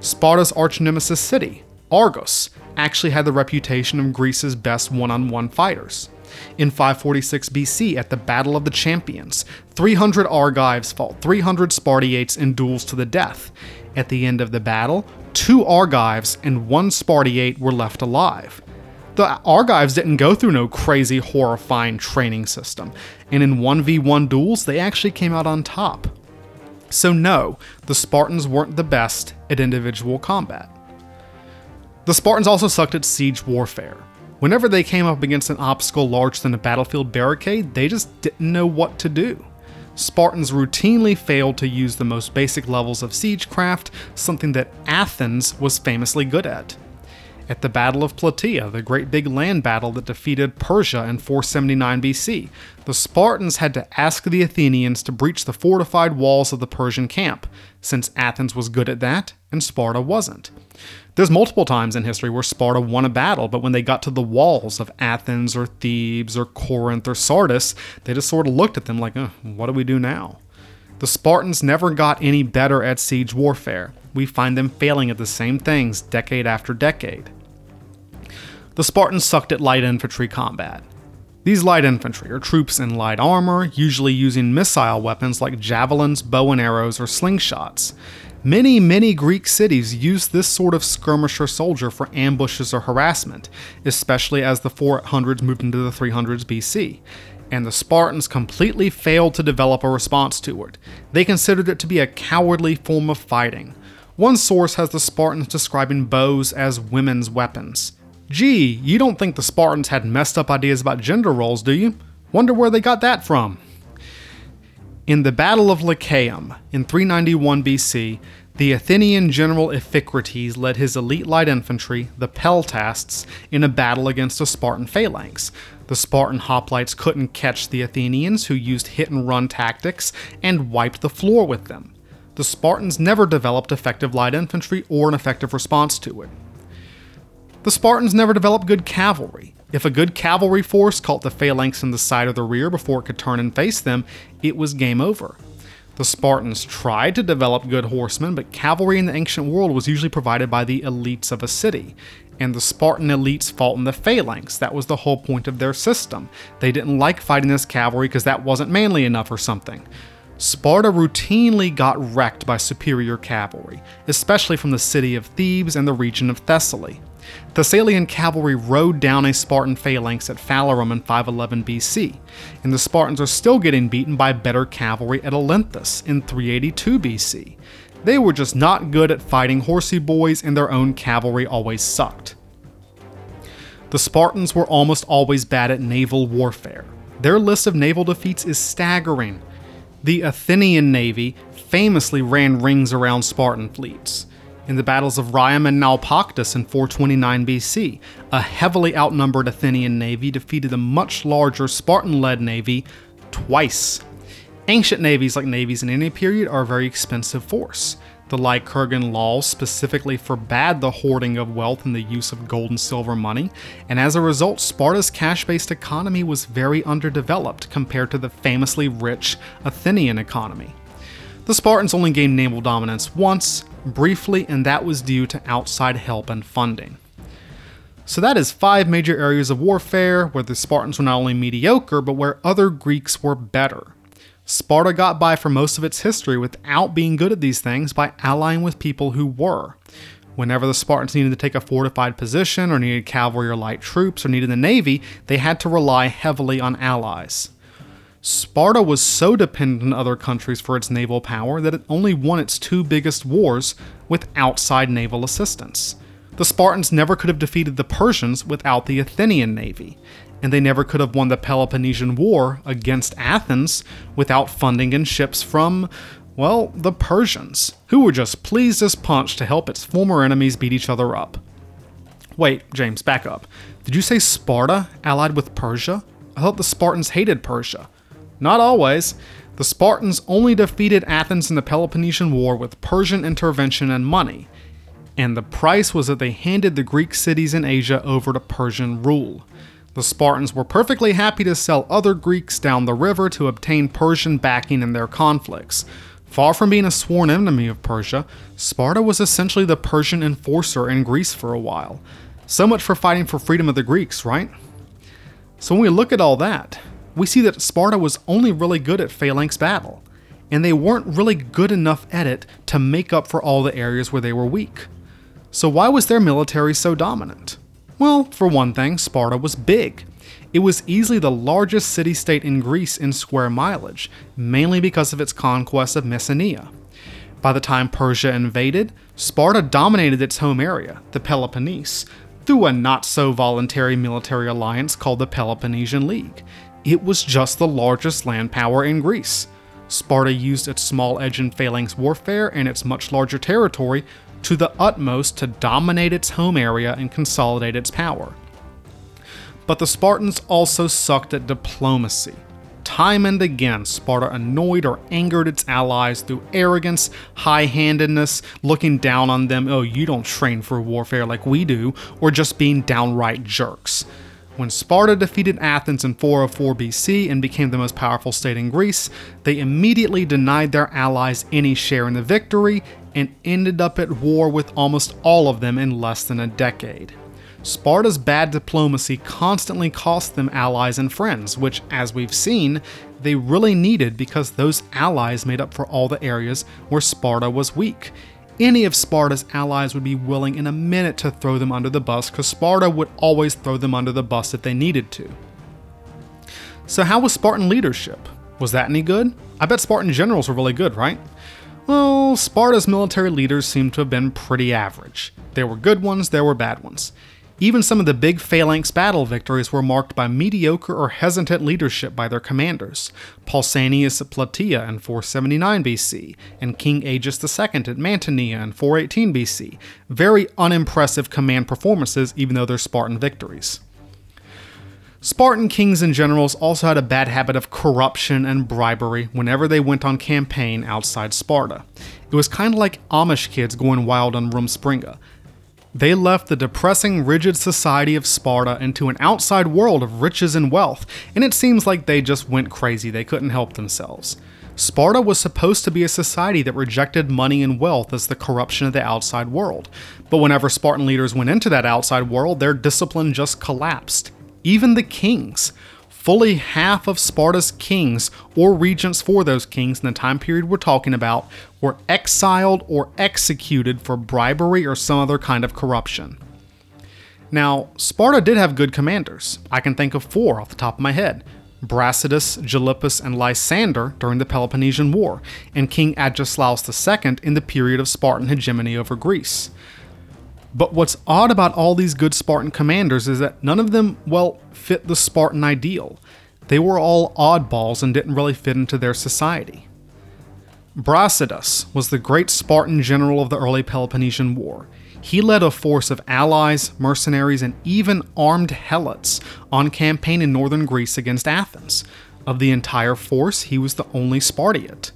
Sparta's arch nemesis city, Argos, actually had the reputation of Greece's best one on one fighters. In 546 BC, at the Battle of the Champions, 300 Argives fought 300 Spartiates in duels to the death. At the end of the battle, two Argives and one Spartiate were left alive. The Argives didn't go through no crazy, horrifying training system, and in 1v1 duels, they actually came out on top. So, no, the Spartans weren't the best at individual combat. The Spartans also sucked at siege warfare. Whenever they came up against an obstacle larger than a battlefield barricade, they just didn't know what to do. Spartans routinely failed to use the most basic levels of siegecraft, something that Athens was famously good at at the Battle of Plataea, the great big land battle that defeated Persia in 479 BC. The Spartans had to ask the Athenians to breach the fortified walls of the Persian camp, since Athens was good at that and Sparta wasn't. There's multiple times in history where Sparta won a battle, but when they got to the walls of Athens or Thebes or Corinth or Sardis, they just sort of looked at them like, oh, what do we do now? The Spartans never got any better at siege warfare. We find them failing at the same things decade after decade the Spartans sucked at light infantry combat. These light infantry are troops in light armor, usually using missile weapons like javelins, bow and arrows, or slingshots. Many, many Greek cities used this sort of skirmisher soldier for ambushes or harassment, especially as the 400s moved into the 300s BC. And the Spartans completely failed to develop a response to it. They considered it to be a cowardly form of fighting. One source has the Spartans describing bows as women's weapons. Gee, you don't think the Spartans had messed up ideas about gender roles, do you? Wonder where they got that from. In the Battle of Lechaeum in 391 BC, the Athenian general Iphicrates led his elite light infantry, the Peltasts, in a battle against a Spartan phalanx. The Spartan hoplites couldn't catch the Athenians, who used hit and run tactics and wiped the floor with them. The Spartans never developed effective light infantry or an effective response to it. The Spartans never developed good cavalry. If a good cavalry force caught the phalanx in the side or the rear before it could turn and face them, it was game over. The Spartans tried to develop good horsemen, but cavalry in the ancient world was usually provided by the elites of a city. And the Spartan elites fought in the phalanx. That was the whole point of their system. They didn't like fighting this cavalry because that wasn't manly enough or something. Sparta routinely got wrecked by superior cavalry, especially from the city of Thebes and the region of Thessaly. Thessalian cavalry rode down a Spartan phalanx at Phalerum in 511 BC, and the Spartans are still getting beaten by better cavalry at Olynthus in 382 BC. They were just not good at fighting horsey boys, and their own cavalry always sucked. The Spartans were almost always bad at naval warfare. Their list of naval defeats is staggering. The Athenian navy famously ran rings around Spartan fleets in the battles of Rhium and Naupactus in 429 BC. A heavily outnumbered Athenian navy defeated a much larger Spartan led navy twice. Ancient navies, like navies in any period, are a very expensive force. The Lycurgan laws specifically forbade the hoarding of wealth and the use of gold and silver money, and as a result, Sparta's cash based economy was very underdeveloped compared to the famously rich Athenian economy. The Spartans only gained naval dominance once, briefly, and that was due to outside help and funding. So that is five major areas of warfare where the Spartans were not only mediocre, but where other Greeks were better. Sparta got by for most of its history without being good at these things by allying with people who were. Whenever the Spartans needed to take a fortified position, or needed cavalry or light troops, or needed the navy, they had to rely heavily on allies. Sparta was so dependent on other countries for its naval power that it only won its two biggest wars with outside naval assistance. The Spartans never could have defeated the Persians without the Athenian navy, and they never could have won the Peloponnesian War against Athens without funding and ships from, well, the Persians, who were just pleased as punch to help its former enemies beat each other up. Wait, James, back up. Did you say Sparta allied with Persia? I thought the Spartans hated Persia. Not always. The Spartans only defeated Athens in the Peloponnesian War with Persian intervention and money, and the price was that they handed the Greek cities in Asia over to Persian rule. The Spartans were perfectly happy to sell other Greeks down the river to obtain Persian backing in their conflicts. Far from being a sworn enemy of Persia, Sparta was essentially the Persian enforcer in Greece for a while. So much for fighting for freedom of the Greeks, right? So when we look at all that, we see that Sparta was only really good at phalanx battle, and they weren't really good enough at it to make up for all the areas where they were weak. So, why was their military so dominant? Well, for one thing, Sparta was big. It was easily the largest city state in Greece in square mileage, mainly because of its conquest of Messenia. By the time Persia invaded, Sparta dominated its home area, the Peloponnese, through a not so voluntary military alliance called the Peloponnesian League, it was just the largest land power in Greece. Sparta used its small edge in phalanx warfare and its much larger territory to the utmost to dominate its home area and consolidate its power. But the Spartans also sucked at diplomacy. Time and again, Sparta annoyed or angered its allies through arrogance, high handedness, looking down on them, oh, you don't train for warfare like we do, or just being downright jerks. When Sparta defeated Athens in 404 BC and became the most powerful state in Greece, they immediately denied their allies any share in the victory and ended up at war with almost all of them in less than a decade. Sparta's bad diplomacy constantly cost them allies and friends, which, as we've seen, they really needed because those allies made up for all the areas where Sparta was weak. Any of Sparta's allies would be willing in a minute to throw them under the bus because Sparta would always throw them under the bus if they needed to. So, how was Spartan leadership? Was that any good? I bet Spartan generals were really good, right? Well, Sparta's military leaders seem to have been pretty average. There were good ones, there were bad ones. Even some of the big phalanx battle victories were marked by mediocre or hesitant leadership by their commanders. Pausanias at Plataea in 479 BC, and King Agis II at Mantinea in 418 BC. Very unimpressive command performances, even though they're Spartan victories. Spartan kings and generals also had a bad habit of corruption and bribery whenever they went on campaign outside Sparta. It was kind of like Amish kids going wild on Rumspringa. They left the depressing, rigid society of Sparta into an outside world of riches and wealth, and it seems like they just went crazy, they couldn't help themselves. Sparta was supposed to be a society that rejected money and wealth as the corruption of the outside world. But whenever Spartan leaders went into that outside world, their discipline just collapsed even the kings. Fully half of Sparta's kings or regents for those kings in the time period we're talking about were exiled or executed for bribery or some other kind of corruption. Now, Sparta did have good commanders. I can think of four off the top of my head Brasidas, Gylippus, and Lysander during the Peloponnesian War, and King Agesilaus II in the period of Spartan hegemony over Greece. But what's odd about all these good Spartan commanders is that none of them, well, fit the Spartan ideal. They were all oddballs and didn't really fit into their society. Brasidas was the great Spartan general of the early Peloponnesian War. He led a force of allies, mercenaries, and even armed helots on campaign in northern Greece against Athens. Of the entire force, he was the only Spartiate.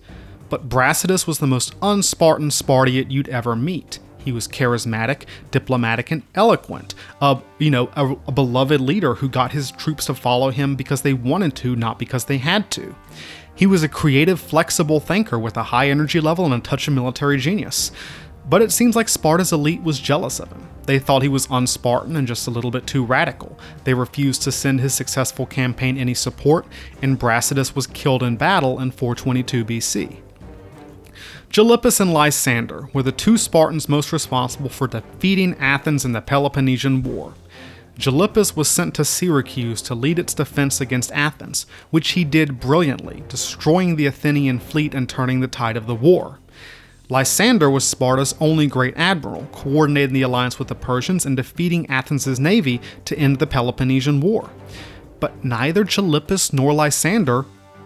But Brasidas was the most unspartan Spartiate you'd ever meet. He was charismatic, diplomatic, and eloquent. A you know a, a beloved leader who got his troops to follow him because they wanted to, not because they had to. He was a creative, flexible thinker with a high energy level and a touch of military genius. But it seems like Sparta's elite was jealous of him. They thought he was unspartan and just a little bit too radical. They refused to send his successful campaign any support, and Brasidas was killed in battle in 422 BC. Gylippus and Lysander were the two Spartans most responsible for defeating Athens in the Peloponnesian War. Gylippus was sent to Syracuse to lead its defense against Athens, which he did brilliantly, destroying the Athenian fleet and turning the tide of the war. Lysander was Sparta's only great admiral, coordinating the alliance with the Persians and defeating Athens' navy to end the Peloponnesian War. But neither Gylippus nor Lysander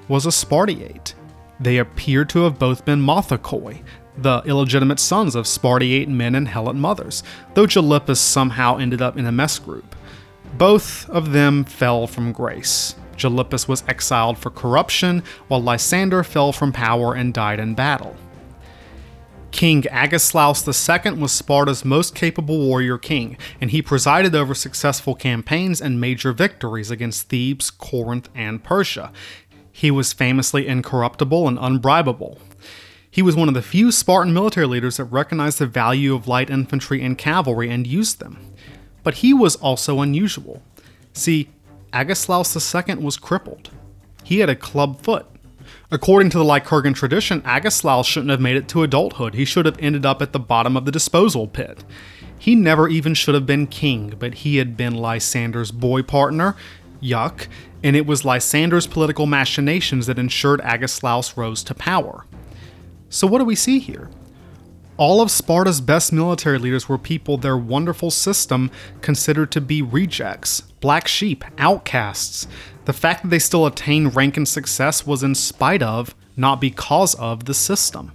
was a Spartiate. They appear to have both been Mothakoi, the illegitimate sons of Spartiate men and Helot mothers, though Gylippus somehow ended up in a mess group. Both of them fell from grace. Gylippus was exiled for corruption, while Lysander fell from power and died in battle. King Agesilaus II was Sparta's most capable warrior king, and he presided over successful campaigns and major victories against Thebes, Corinth, and Persia. He was famously incorruptible and unbribable. He was one of the few Spartan military leaders that recognized the value of light infantry and cavalry and used them. But he was also unusual. See, Agesilaus II was crippled. He had a club foot. According to the Lycurgan tradition, Agesilaus shouldn't have made it to adulthood. He should have ended up at the bottom of the disposal pit. He never even should have been king, but he had been Lysander's boy partner, yuck, and it was Lysander's political machinations that ensured Agesilaus rose to power. So, what do we see here? All of Sparta's best military leaders were people their wonderful system considered to be rejects, black sheep, outcasts. The fact that they still attained rank and success was in spite of, not because of, the system.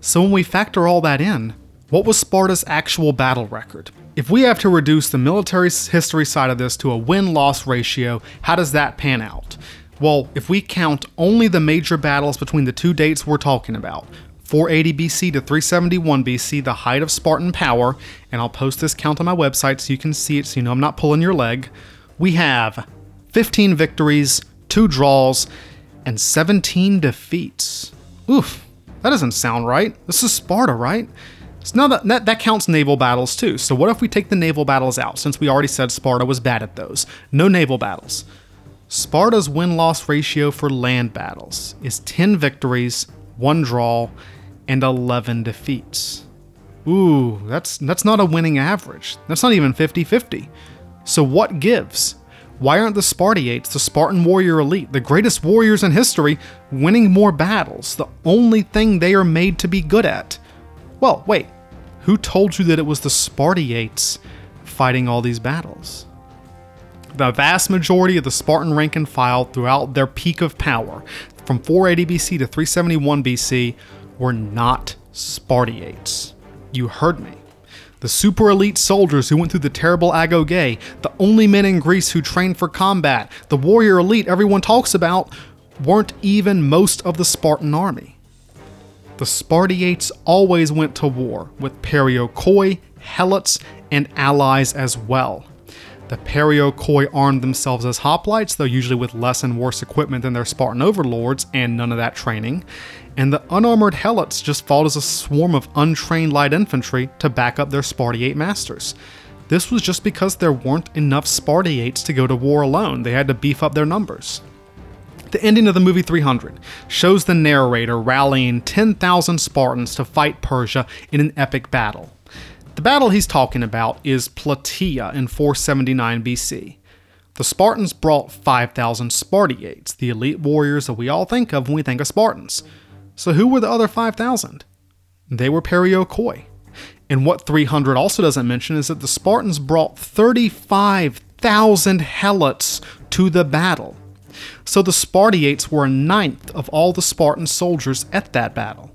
So, when we factor all that in, what was Sparta's actual battle record? If we have to reduce the military history side of this to a win loss ratio, how does that pan out? Well, if we count only the major battles between the two dates we're talking about, 480 BC to 371 BC, the height of Spartan power, and I'll post this count on my website so you can see it so you know I'm not pulling your leg. We have 15 victories, 2 draws, and 17 defeats. Oof, that doesn't sound right. This is Sparta, right? So now that, that that counts naval battles too. So what if we take the naval battles out since we already said Sparta was bad at those? No naval battles. Sparta's win-loss ratio for land battles is 10 victories, 1 draw, and 11 defeats. Ooh, that's that's not a winning average. That's not even 50-50. So what gives? Why aren't the Spartiates, the Spartan warrior elite, the greatest warriors in history, winning more battles? The only thing they are made to be good at. Well, wait. Who told you that it was the Spartiates fighting all these battles? The vast majority of the Spartan rank and file throughout their peak of power, from 480 BC to 371 BC, were not Spartiates. You heard me. The super elite soldiers who went through the terrible agoge, the only men in Greece who trained for combat, the warrior elite everyone talks about, weren't even most of the Spartan army. The Spartiates always went to war with Perioikoi, Helots, and allies as well. The Perioikoi armed themselves as hoplites, though usually with less and worse equipment than their Spartan overlords and none of that training. And the unarmored Helots just fought as a swarm of untrained light infantry to back up their Spartiate masters. This was just because there weren't enough Spartiates to go to war alone, they had to beef up their numbers. The ending of the movie 300 shows the narrator rallying 10,000 Spartans to fight Persia in an epic battle. The battle he's talking about is Plataea in 479 BC. The Spartans brought 5,000 Spartiates, the elite warriors that we all think of when we think of Spartans. So who were the other 5,000? They were Perioikoi. And what 300 also doesn't mention is that the Spartans brought 35,000 helots to the battle. So the Spartiates were a ninth of all the Spartan soldiers at that battle.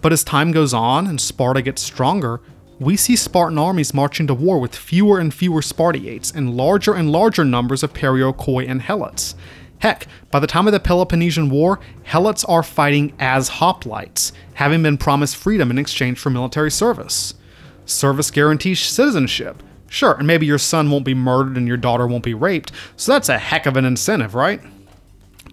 But as time goes on and Sparta gets stronger, we see Spartan armies marching to war with fewer and fewer Spartiates and larger and larger numbers of Perioikoi and Helots. Heck, by the time of the Peloponnesian War, Helots are fighting as hoplites, having been promised freedom in exchange for military service. Service guarantees citizenship. Sure, and maybe your son won't be murdered and your daughter won't be raped, so that's a heck of an incentive, right?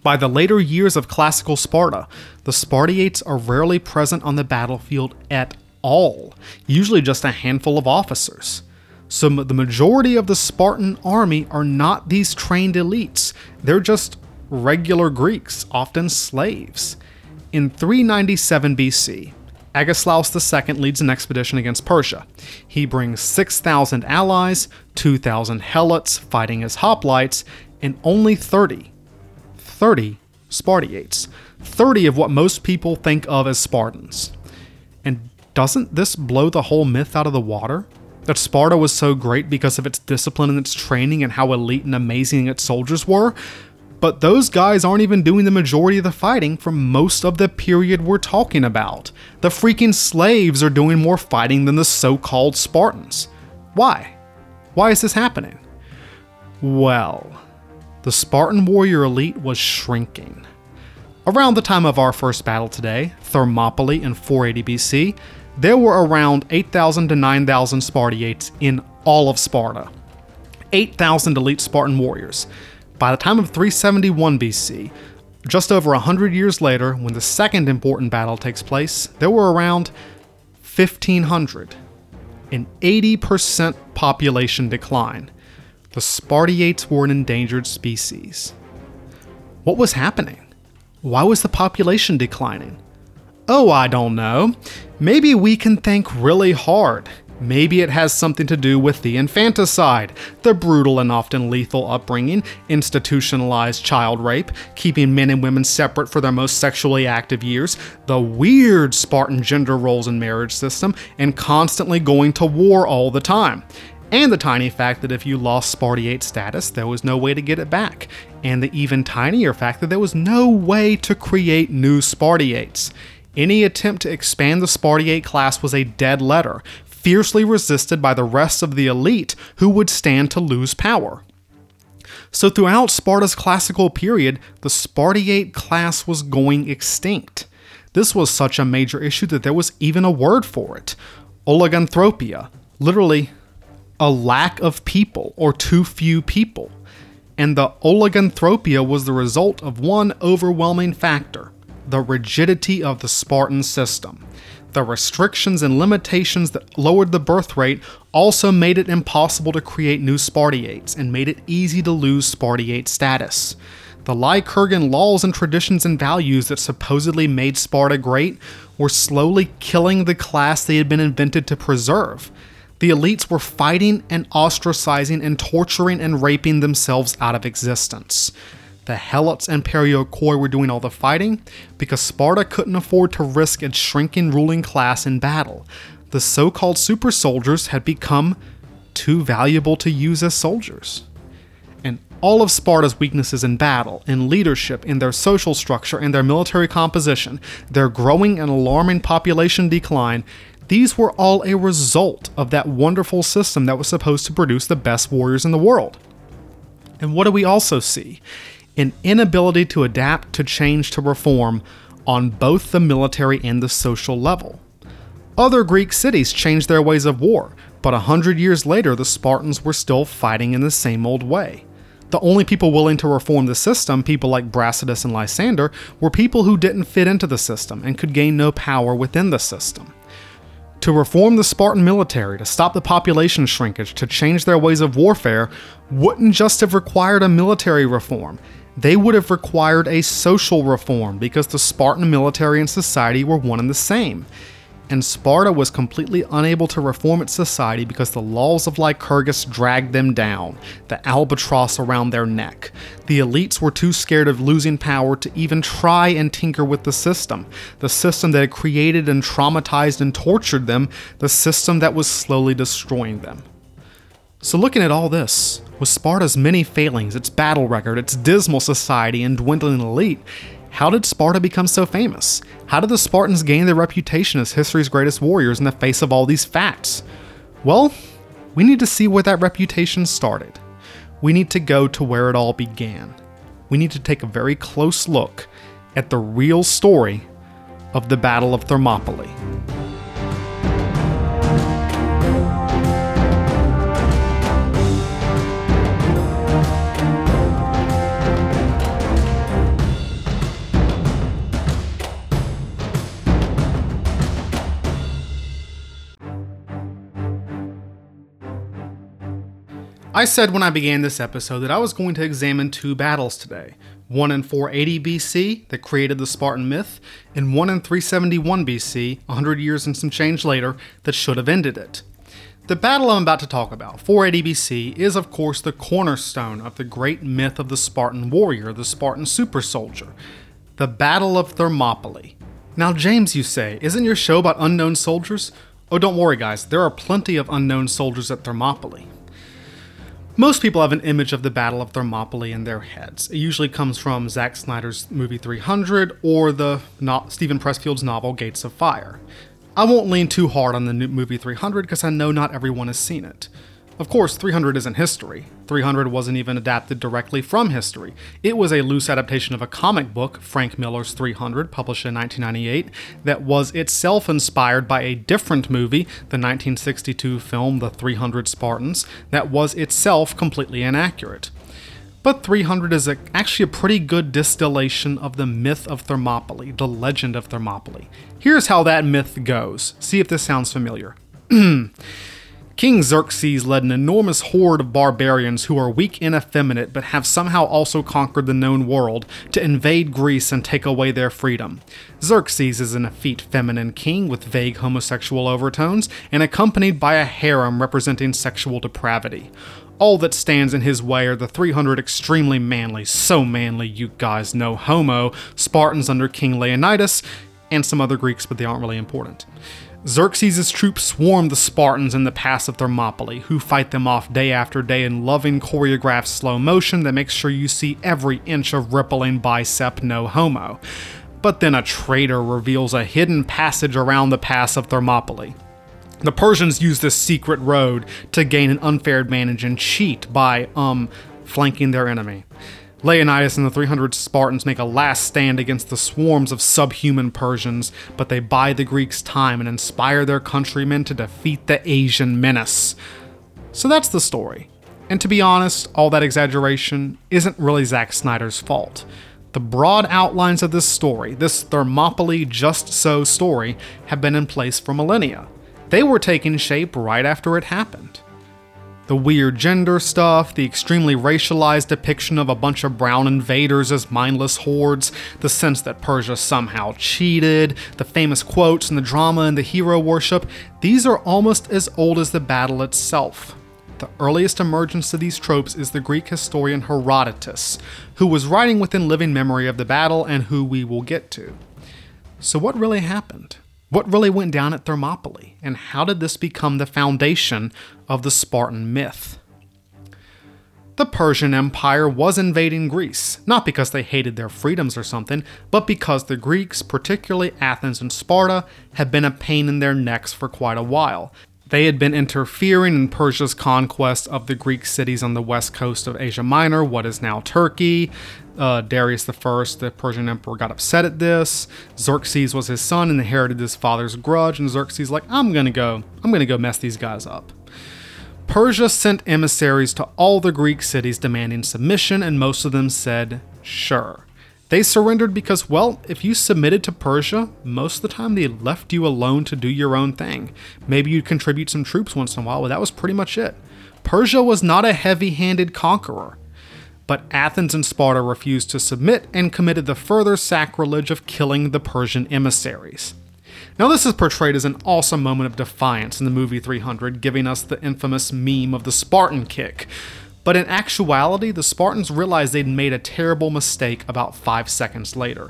By the later years of classical Sparta, the Spartiates are rarely present on the battlefield at all, usually just a handful of officers. So the majority of the Spartan army are not these trained elites, they're just regular Greeks, often slaves. In 397 BC, Agesilaus II leads an expedition against Persia. He brings 6,000 allies, 2,000 helots fighting as hoplites, and only 30, 30 Spartiates. 30 of what most people think of as Spartans. And doesn't this blow the whole myth out of the water? That Sparta was so great because of its discipline and its training and how elite and amazing its soldiers were? But those guys aren't even doing the majority of the fighting for most of the period we're talking about. The freaking slaves are doing more fighting than the so called Spartans. Why? Why is this happening? Well, the Spartan warrior elite was shrinking. Around the time of our first battle today, Thermopylae in 480 BC, there were around 8,000 to 9,000 Spartiates in all of Sparta. 8,000 elite Spartan warriors. By the time of 371 BC, just over 100 years later, when the second important battle takes place, there were around 1,500. An 80% population decline. The Spartiates were an endangered species. What was happening? Why was the population declining? Oh, I don't know. Maybe we can think really hard. Maybe it has something to do with the infanticide, the brutal and often lethal upbringing, institutionalized child rape, keeping men and women separate for their most sexually active years, the weird Spartan gender roles and marriage system, and constantly going to war all the time. And the tiny fact that if you lost Spartiate status, there was no way to get it back. And the even tinier fact that there was no way to create new Spartiates. Any attempt to expand the Spartiate class was a dead letter, fiercely resisted by the rest of the elite who would stand to lose power. So, throughout Sparta's classical period, the Spartiate class was going extinct. This was such a major issue that there was even a word for it oliganthropia, literally, a lack of people or too few people. And the oliganthropia was the result of one overwhelming factor the rigidity of the Spartan system. The restrictions and limitations that lowered the birth rate also made it impossible to create new Spartiates and made it easy to lose Spartiate status. The Lycurgan laws and traditions and values that supposedly made Sparta great were slowly killing the class they had been invented to preserve. The elites were fighting and ostracizing and torturing and raping themselves out of existence. The Helots and Perioikoi were doing all the fighting because Sparta couldn't afford to risk its shrinking ruling class in battle. The so called super soldiers had become too valuable to use as soldiers. And all of Sparta's weaknesses in battle, in leadership, in their social structure, in their military composition, their growing and alarming population decline, these were all a result of that wonderful system that was supposed to produce the best warriors in the world. And what do we also see? An inability to adapt, to change, to reform on both the military and the social level. Other Greek cities changed their ways of war, but a hundred years later, the Spartans were still fighting in the same old way. The only people willing to reform the system, people like Brasidas and Lysander, were people who didn't fit into the system and could gain no power within the system. To reform the Spartan military, to stop the population shrinkage, to change their ways of warfare, wouldn't just have required a military reform they would have required a social reform because the Spartan military and society were one and the same. And Sparta was completely unable to reform its society because the laws of Lycurgus dragged them down, the albatross around their neck. The elites were too scared of losing power to even try and tinker with the system, the system that had created and traumatized and tortured them, the system that was slowly destroying them. So, looking at all this, with Sparta's many failings, its battle record, its dismal society, and dwindling elite, how did Sparta become so famous? How did the Spartans gain their reputation as history's greatest warriors in the face of all these facts? Well, we need to see where that reputation started. We need to go to where it all began. We need to take a very close look at the real story of the Battle of Thermopylae. I said when I began this episode that I was going to examine two battles today one in 480 BC that created the Spartan myth, and one in 371 BC, 100 years and some change later, that should have ended it. The battle I'm about to talk about, 480 BC, is of course the cornerstone of the great myth of the Spartan warrior, the Spartan super soldier, the Battle of Thermopylae. Now, James, you say, isn't your show about unknown soldiers? Oh, don't worry, guys, there are plenty of unknown soldiers at Thermopylae. Most people have an image of the Battle of Thermopylae in their heads. It usually comes from Zack Snyder's movie 300 or the no- Steven Pressfield's novel Gates of Fire. I won't lean too hard on the movie 300 because I know not everyone has seen it. Of course, 300 isn't history. 300 wasn't even adapted directly from history. It was a loose adaptation of a comic book, Frank Miller's 300, published in 1998, that was itself inspired by a different movie, the 1962 film The 300 Spartans, that was itself completely inaccurate. But 300 is a, actually a pretty good distillation of the myth of Thermopylae, the legend of Thermopylae. Here's how that myth goes. See if this sounds familiar. King Xerxes led an enormous horde of barbarians who are weak and effeminate but have somehow also conquered the known world to invade Greece and take away their freedom. Xerxes is an effete feminine king with vague homosexual overtones and accompanied by a harem representing sexual depravity. All that stands in his way are the 300 extremely manly, so manly you guys know homo, Spartans under King Leonidas, and some other Greeks, but they aren't really important. Xerxes' troops swarm the Spartans in the pass of Thermopylae, who fight them off day after day in loving choreographed slow motion that makes sure you see every inch of rippling bicep no homo. But then a traitor reveals a hidden passage around the pass of Thermopylae. The Persians use this secret road to gain an unfair advantage and cheat by, um, flanking their enemy. Leonidas and the 300 Spartans make a last stand against the swarms of subhuman Persians, but they buy the Greeks time and inspire their countrymen to defeat the Asian menace. So that's the story. And to be honest, all that exaggeration isn't really Zack Snyder's fault. The broad outlines of this story, this Thermopylae just so story, have been in place for millennia. They were taking shape right after it happened. The weird gender stuff, the extremely racialized depiction of a bunch of brown invaders as mindless hordes, the sense that Persia somehow cheated, the famous quotes and the drama and the hero worship, these are almost as old as the battle itself. The earliest emergence of these tropes is the Greek historian Herodotus, who was writing within living memory of the battle and who we will get to. So, what really happened? What really went down at Thermopylae, and how did this become the foundation of the Spartan myth? The Persian Empire was invading Greece, not because they hated their freedoms or something, but because the Greeks, particularly Athens and Sparta, had been a pain in their necks for quite a while. They had been interfering in Persia's conquest of the Greek cities on the west coast of Asia Minor, what is now Turkey. Uh, Darius I, the Persian emperor, got upset at this. Xerxes was his son and inherited his father's grudge, and Xerxes like, I'm gonna go, I'm gonna go mess these guys up. Persia sent emissaries to all the Greek cities demanding submission, and most of them said, sure. They surrendered because, well, if you submitted to Persia, most of the time they left you alone to do your own thing. Maybe you'd contribute some troops once in a while, but that was pretty much it. Persia was not a heavy handed conqueror but Athens and Sparta refused to submit and committed the further sacrilege of killing the Persian emissaries. Now, this is portrayed as an awesome moment of defiance in the movie 300, giving us the infamous meme of the Spartan kick. But in actuality, the Spartans realized they'd made a terrible mistake about five seconds later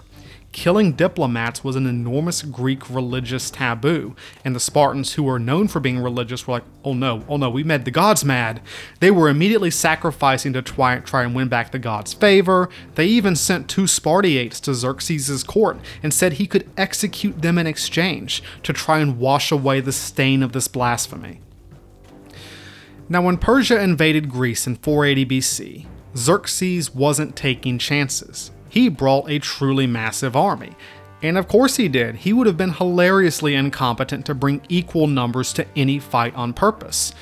killing diplomats was an enormous Greek religious taboo, and the Spartans, who were known for being religious, were like, oh no, oh no, we made the gods mad. They were immediately sacrificing to try, try and win back the gods' favor. They even sent two Spartiates to Xerxes' court and said he could execute them in exchange to try and wash away the stain of this blasphemy. Now, when Persia invaded Greece in 480 BC, Xerxes wasn't taking chances he brought a truly massive army. And of course he did. He would have been hilariously incompetent to bring equal numbers to any fight on purpose.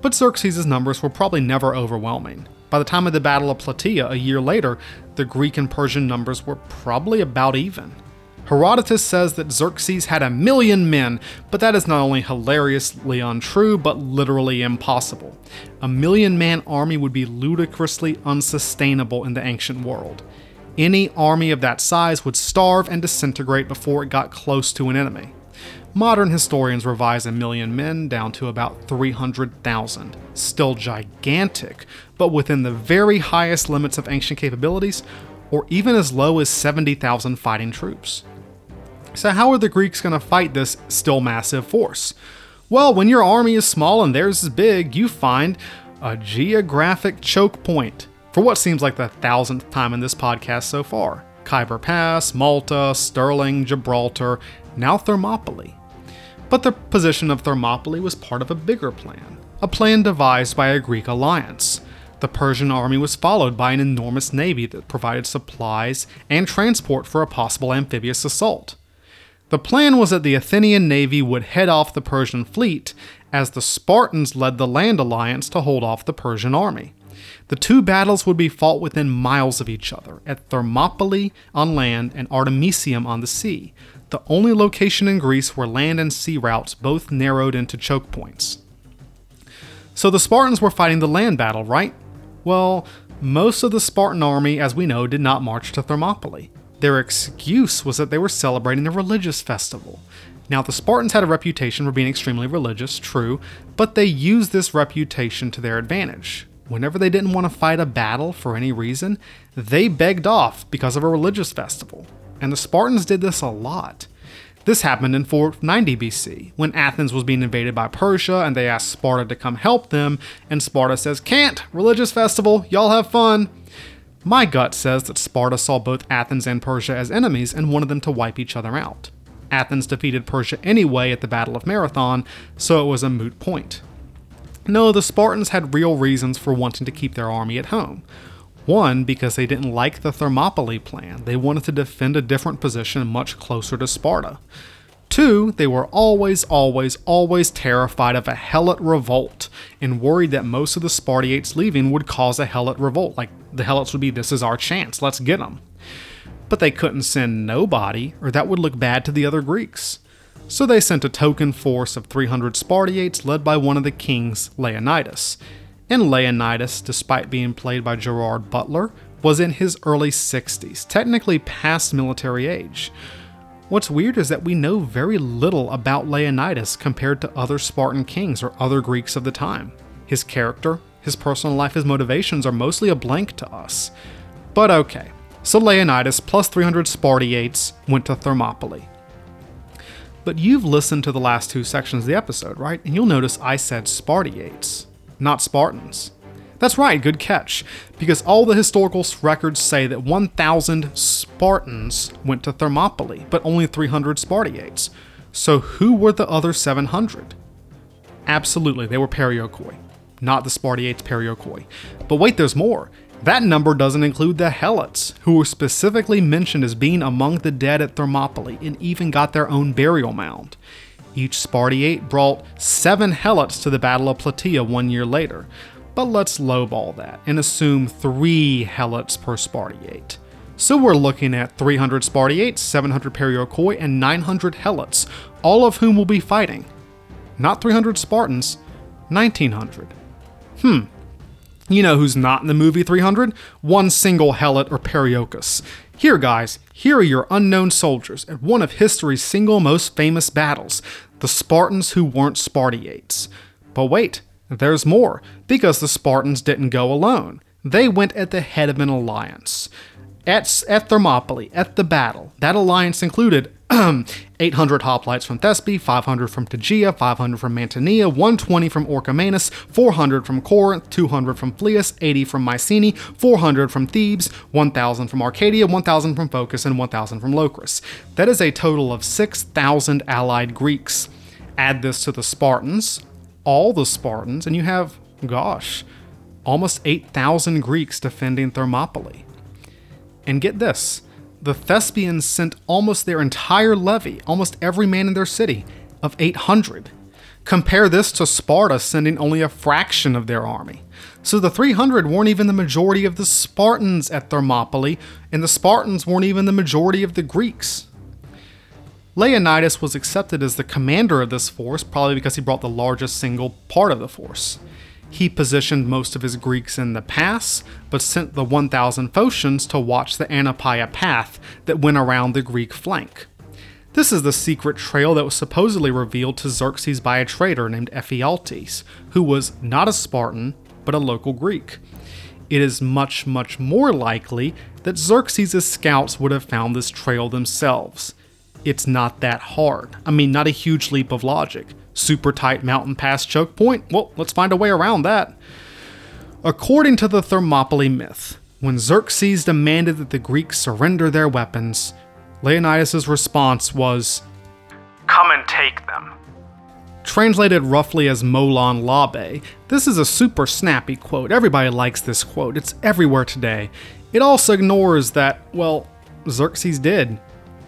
But Xerxes' numbers were probably never overwhelming. By the time of the Battle of Plataea a year later, the Greek and Persian numbers were probably about even. Herodotus says that Xerxes had a million men, but that is not only hilariously untrue, but literally impossible. A million man army would be ludicrously unsustainable in the ancient world. Any army of that size would starve and disintegrate before it got close to an enemy. Modern historians revise a million men down to about 300,000. Still gigantic, but within the very highest limits of ancient capabilities, or even as low as 70,000 fighting troops. So, how are the Greeks going to fight this still massive force? Well, when your army is small and theirs is big, you find a geographic choke point for what seems like the thousandth time in this podcast so far. Khyber Pass, Malta, Stirling, Gibraltar, now Thermopylae. But the position of Thermopylae was part of a bigger plan, a plan devised by a Greek alliance. The Persian army was followed by an enormous navy that provided supplies and transport for a possible amphibious assault. The plan was that the Athenian navy would head off the Persian fleet as the Spartans led the land alliance to hold off the Persian army. The two battles would be fought within miles of each other, at Thermopylae on land and Artemisium on the sea, the only location in Greece where land and sea routes both narrowed into choke points. So the Spartans were fighting the land battle, right? Well, most of the Spartan army, as we know, did not march to Thermopylae. Their excuse was that they were celebrating a religious festival. Now, the Spartans had a reputation for being extremely religious, true, but they used this reputation to their advantage whenever they didn't want to fight a battle for any reason, they begged off because of a religious festival. And the Spartans did this a lot. This happened in 490 BC, when Athens was being invaded by Persia and they asked Sparta to come help them, and Sparta says, Can't! Religious festival, y'all have fun! My gut says that Sparta saw both Athens and Persia as enemies and wanted them to wipe each other out. Athens defeated Persia anyway at the Battle of Marathon, so it was a moot point. No, the Spartans had real reasons for wanting to keep their army at home. One, because they didn't like the Thermopylae plan, they wanted to defend a different position much closer to Sparta. Two, they were always, always, always terrified of a Helot revolt and worried that most of the Spartiates leaving would cause a Helot revolt. Like, the Helots would be, this is our chance, let's get them. but they couldn't send nobody, or that would look bad to the other Greeks. So they sent a token force of 300 Spartiates led by one of the kings, Leonidas. And Leonidas, despite being played by Gerard Butler, was in his early 60s, technically past military age. What's weird is that we know very little about Leonidas compared to other Spartan kings or other Greeks of the time. His character, his personal life, his motivations are mostly a blank to us. But okay, so Leonidas plus 300 Spartiates went to Thermopylae. But you've listened to the last two sections of the episode, right? And you'll notice I said Spartiates, not Spartans. That's right, good catch, because all the historical records say that 1,000 Spartans went to Thermopylae, but only 300 Spartiates. So who were the other 700? Absolutely, they were Perioikoi, not the Spartiates Perioikoi. But wait, there's more. That number doesn't include the Helots, who were specifically mentioned as being among the dead at Thermopylae and even got their own burial mound. Each Spartiate brought seven Helots to the Battle of Plataea one year later, but let's lowball that and assume three Helots per Spartiate. So we're looking at 300 Spartiates, 700 Perioikoi, and 900 Helots, all of whom will be fighting. Not 300 Spartans, 1900. Hmm, you know who's not in the movie 300? One single Helot or Perioikos. Here, guys, here are your unknown soldiers at one of history's single most famous battles the Spartans who weren't Spartiates. But wait, there's more, because the Spartans didn't go alone. They went at the head of an alliance. At, at Thermopylae, at the battle, that alliance included 800 hoplites from Thespi, 500 from Tegea, 500 from Mantinea, 120 from Orchomenus, 400 from Corinth, 200 from Phlius, 80 from Mycenae, 400 from Thebes, 1,000 from Arcadia, 1,000 from Phocis, and 1,000 from Locris. That is a total of 6,000 allied Greeks. Add this to the Spartans, all the Spartans, and you have, gosh, almost 8,000 Greeks defending Thermopylae. And get this the Thespians sent almost their entire levy, almost every man in their city, of 800. Compare this to Sparta sending only a fraction of their army. So the 300 weren't even the majority of the Spartans at Thermopylae, and the Spartans weren't even the majority of the Greeks. Leonidas was accepted as the commander of this force, probably because he brought the largest single part of the force. He positioned most of his Greeks in the pass, but sent the 1,000 Phocians to watch the Anopaea path that went around the Greek flank. This is the secret trail that was supposedly revealed to Xerxes by a traitor named Ephialtes, who was not a Spartan, but a local Greek. It is much, much more likely that Xerxes' scouts would have found this trail themselves. It's not that hard. I mean, not a huge leap of logic super tight mountain pass choke point? Well, let's find a way around that. According to the Thermopylae myth, when Xerxes demanded that the Greeks surrender their weapons, Leonidas' response was, Come and take them. Translated roughly as Molon Labe, this is a super snappy quote. Everybody likes this quote, it's everywhere today. It also ignores that, well, Xerxes did.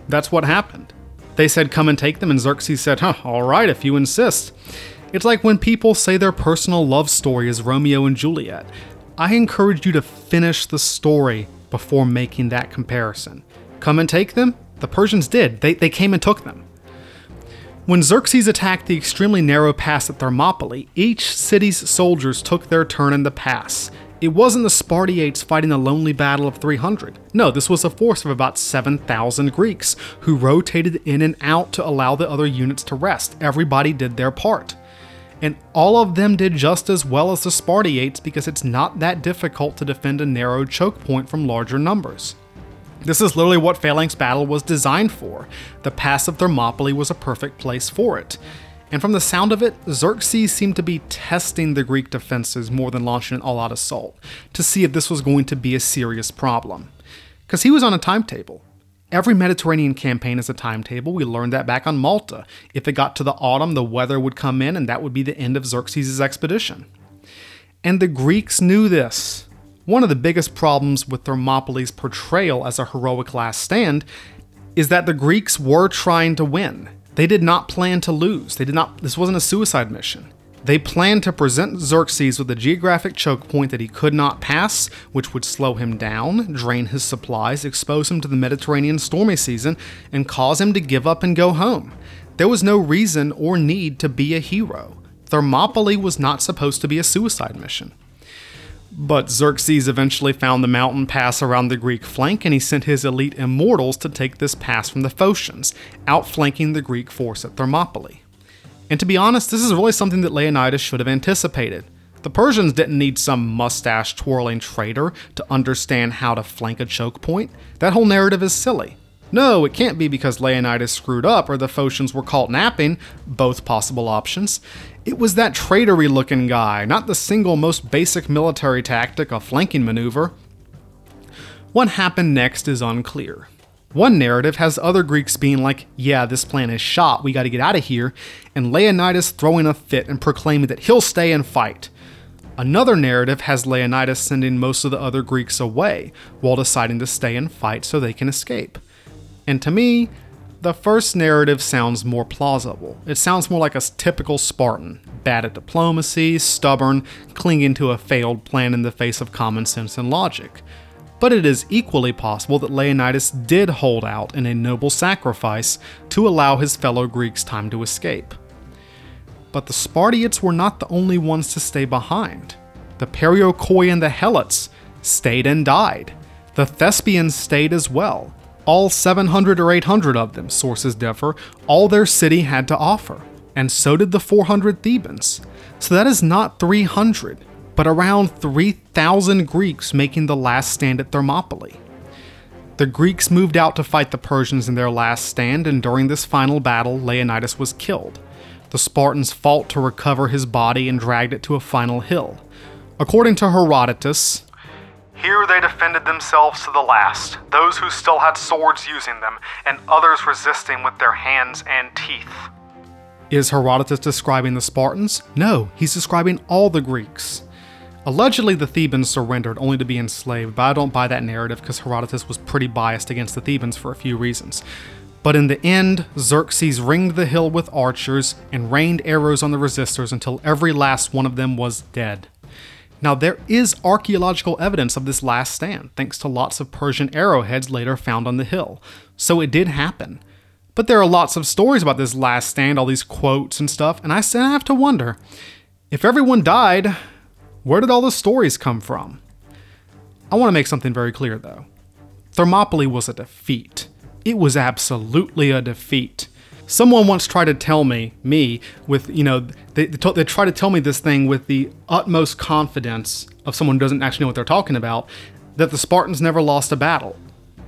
That's what happened. They said, Come and take them, and Xerxes said, Huh, alright, if you insist. It's like when people say their personal love story is Romeo and Juliet. I encourage you to finish the story before making that comparison. Come and take them? The Persians did. They, they came and took them. When Xerxes attacked the extremely narrow pass at Thermopylae, each city's soldiers took their turn in the pass, it wasn't the Spartiates fighting a lonely battle of 300. No, this was a force of about 7,000 Greeks who rotated in and out to allow the other units to rest. Everybody did their part. And all of them did just as well as the Spartiates because it's not that difficult to defend a narrow choke point from larger numbers. This is literally what Phalanx Battle was designed for. The Pass of Thermopylae was a perfect place for it. And from the sound of it, Xerxes seemed to be testing the Greek defenses more than launching an all out assault to see if this was going to be a serious problem. Because he was on a timetable. Every Mediterranean campaign is a timetable. We learned that back on Malta. If it got to the autumn, the weather would come in, and that would be the end of Xerxes' expedition. And the Greeks knew this. One of the biggest problems with Thermopylae's portrayal as a heroic last stand is that the Greeks were trying to win. They did not plan to lose. They did not this wasn't a suicide mission. They planned to present Xerxes with a geographic choke point that he could not pass, which would slow him down, drain his supplies, expose him to the Mediterranean stormy season, and cause him to give up and go home. There was no reason or need to be a hero. Thermopylae was not supposed to be a suicide mission. But Xerxes eventually found the mountain pass around the Greek flank and he sent his elite immortals to take this pass from the Phocians, outflanking the Greek force at Thermopylae. And to be honest, this is really something that Leonidas should have anticipated. The Persians didn't need some mustache twirling traitor to understand how to flank a choke point. That whole narrative is silly. No, it can't be because Leonidas screwed up or the Phocians were caught napping, both possible options. It was that traitory looking guy, not the single most basic military tactic, a flanking maneuver. What happened next is unclear. One narrative has other Greeks being like, yeah, this plan is shot, we gotta get out of here, and Leonidas throwing a fit and proclaiming that he'll stay and fight. Another narrative has Leonidas sending most of the other Greeks away, while deciding to stay and fight so they can escape. And to me, the first narrative sounds more plausible. It sounds more like a typical Spartan, bad at diplomacy, stubborn, clinging to a failed plan in the face of common sense and logic. But it is equally possible that Leonidas did hold out in a noble sacrifice to allow his fellow Greeks time to escape. But the Spartiates were not the only ones to stay behind. The Perioikoi and the Helots stayed and died. The Thespians stayed as well all 700 or 800 of them, sources differ, all their city had to offer, and so did the 400 Thebans. So that is not 300, but around 3,000 Greeks making the last stand at Thermopylae. The Greeks moved out to fight the Persians in their last stand, and during this final battle, Leonidas was killed. The Spartans fought to recover his body and dragged it to a final hill. According to Herodotus, here they defended themselves to the last, those who still had swords using them, and others resisting with their hands and teeth. Is Herodotus describing the Spartans? No, he's describing all the Greeks. Allegedly, the Thebans surrendered only to be enslaved, but I don't buy that narrative because Herodotus was pretty biased against the Thebans for a few reasons. But in the end, Xerxes ringed the hill with archers and rained arrows on the resistors until every last one of them was dead. Now, there is archaeological evidence of this last stand, thanks to lots of Persian arrowheads later found on the hill. So it did happen. But there are lots of stories about this last stand, all these quotes and stuff, and I have to wonder if everyone died, where did all the stories come from? I want to make something very clear though. Thermopylae was a defeat. It was absolutely a defeat. Someone once tried to tell me, me, with, you know, they, they, they try to tell me this thing with the utmost confidence of someone who doesn't actually know what they're talking about, that the Spartans never lost a battle.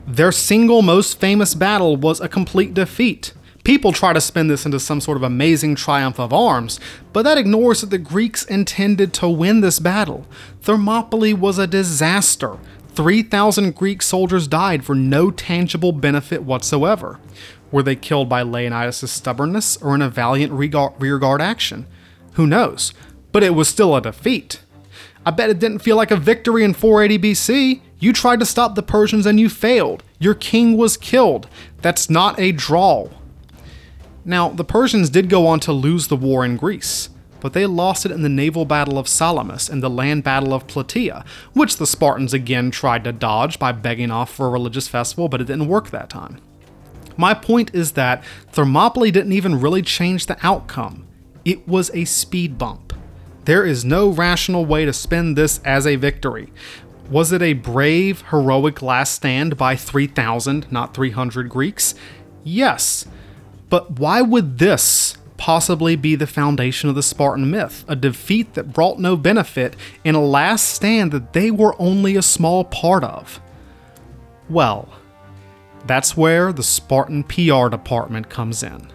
Their single most famous battle was a complete defeat. People try to spin this into some sort of amazing triumph of arms, but that ignores that the Greeks intended to win this battle. Thermopylae was a disaster. 3,000 Greek soldiers died for no tangible benefit whatsoever. Were they killed by Leonidas' stubbornness or in a valiant rearguard action? Who knows? But it was still a defeat. I bet it didn't feel like a victory in 480 BC. You tried to stop the Persians and you failed. Your king was killed. That's not a draw. Now, the Persians did go on to lose the war in Greece, but they lost it in the naval battle of Salamis and the land battle of Plataea, which the Spartans again tried to dodge by begging off for a religious festival, but it didn't work that time. My point is that Thermopylae didn't even really change the outcome. It was a speed bump. There is no rational way to spin this as a victory. Was it a brave, heroic last stand by 3,000, not 300 Greeks? Yes. But why would this possibly be the foundation of the Spartan myth? A defeat that brought no benefit in a last stand that they were only a small part of? Well, that's where the Spartan PR department comes in.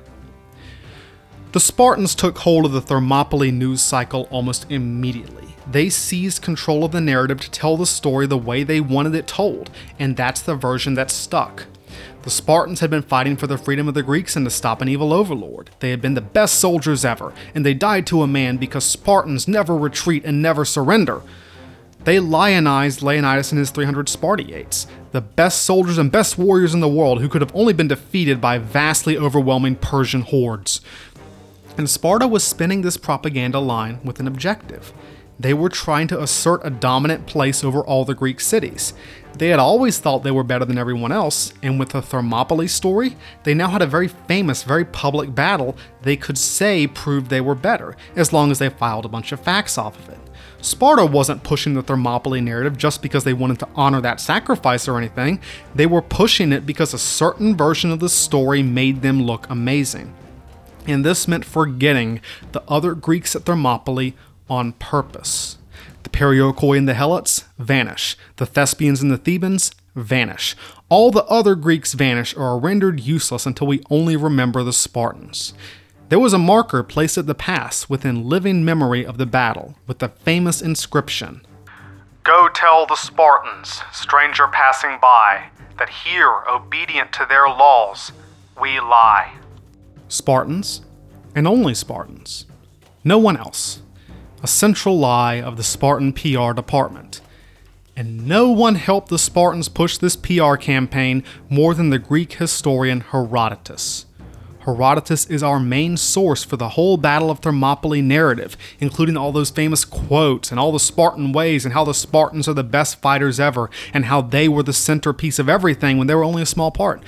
The Spartans took hold of the Thermopylae news cycle almost immediately. They seized control of the narrative to tell the story the way they wanted it told, and that's the version that stuck. The Spartans had been fighting for the freedom of the Greeks and to stop an evil overlord. They had been the best soldiers ever, and they died to a man because Spartans never retreat and never surrender. They lionized Leonidas and his 300 Spartiates, the best soldiers and best warriors in the world who could have only been defeated by vastly overwhelming Persian hordes. And Sparta was spinning this propaganda line with an objective. They were trying to assert a dominant place over all the Greek cities. They had always thought they were better than everyone else, and with the Thermopylae story, they now had a very famous, very public battle they could say proved they were better, as long as they filed a bunch of facts off of it. Sparta wasn't pushing the Thermopylae narrative just because they wanted to honor that sacrifice or anything. They were pushing it because a certain version of the story made them look amazing. And this meant forgetting the other Greeks at Thermopylae on purpose. The Perioikoi and the Helots vanish. The Thespians and the Thebans vanish. All the other Greeks vanish or are rendered useless until we only remember the Spartans. There was a marker placed at the pass within living memory of the battle with the famous inscription Go tell the Spartans, stranger passing by, that here, obedient to their laws, we lie. Spartans, and only Spartans. No one else. A central lie of the Spartan PR department. And no one helped the Spartans push this PR campaign more than the Greek historian Herodotus. Herodotus is our main source for the whole Battle of Thermopylae narrative, including all those famous quotes and all the Spartan ways and how the Spartans are the best fighters ever and how they were the centerpiece of everything when they were only a small part.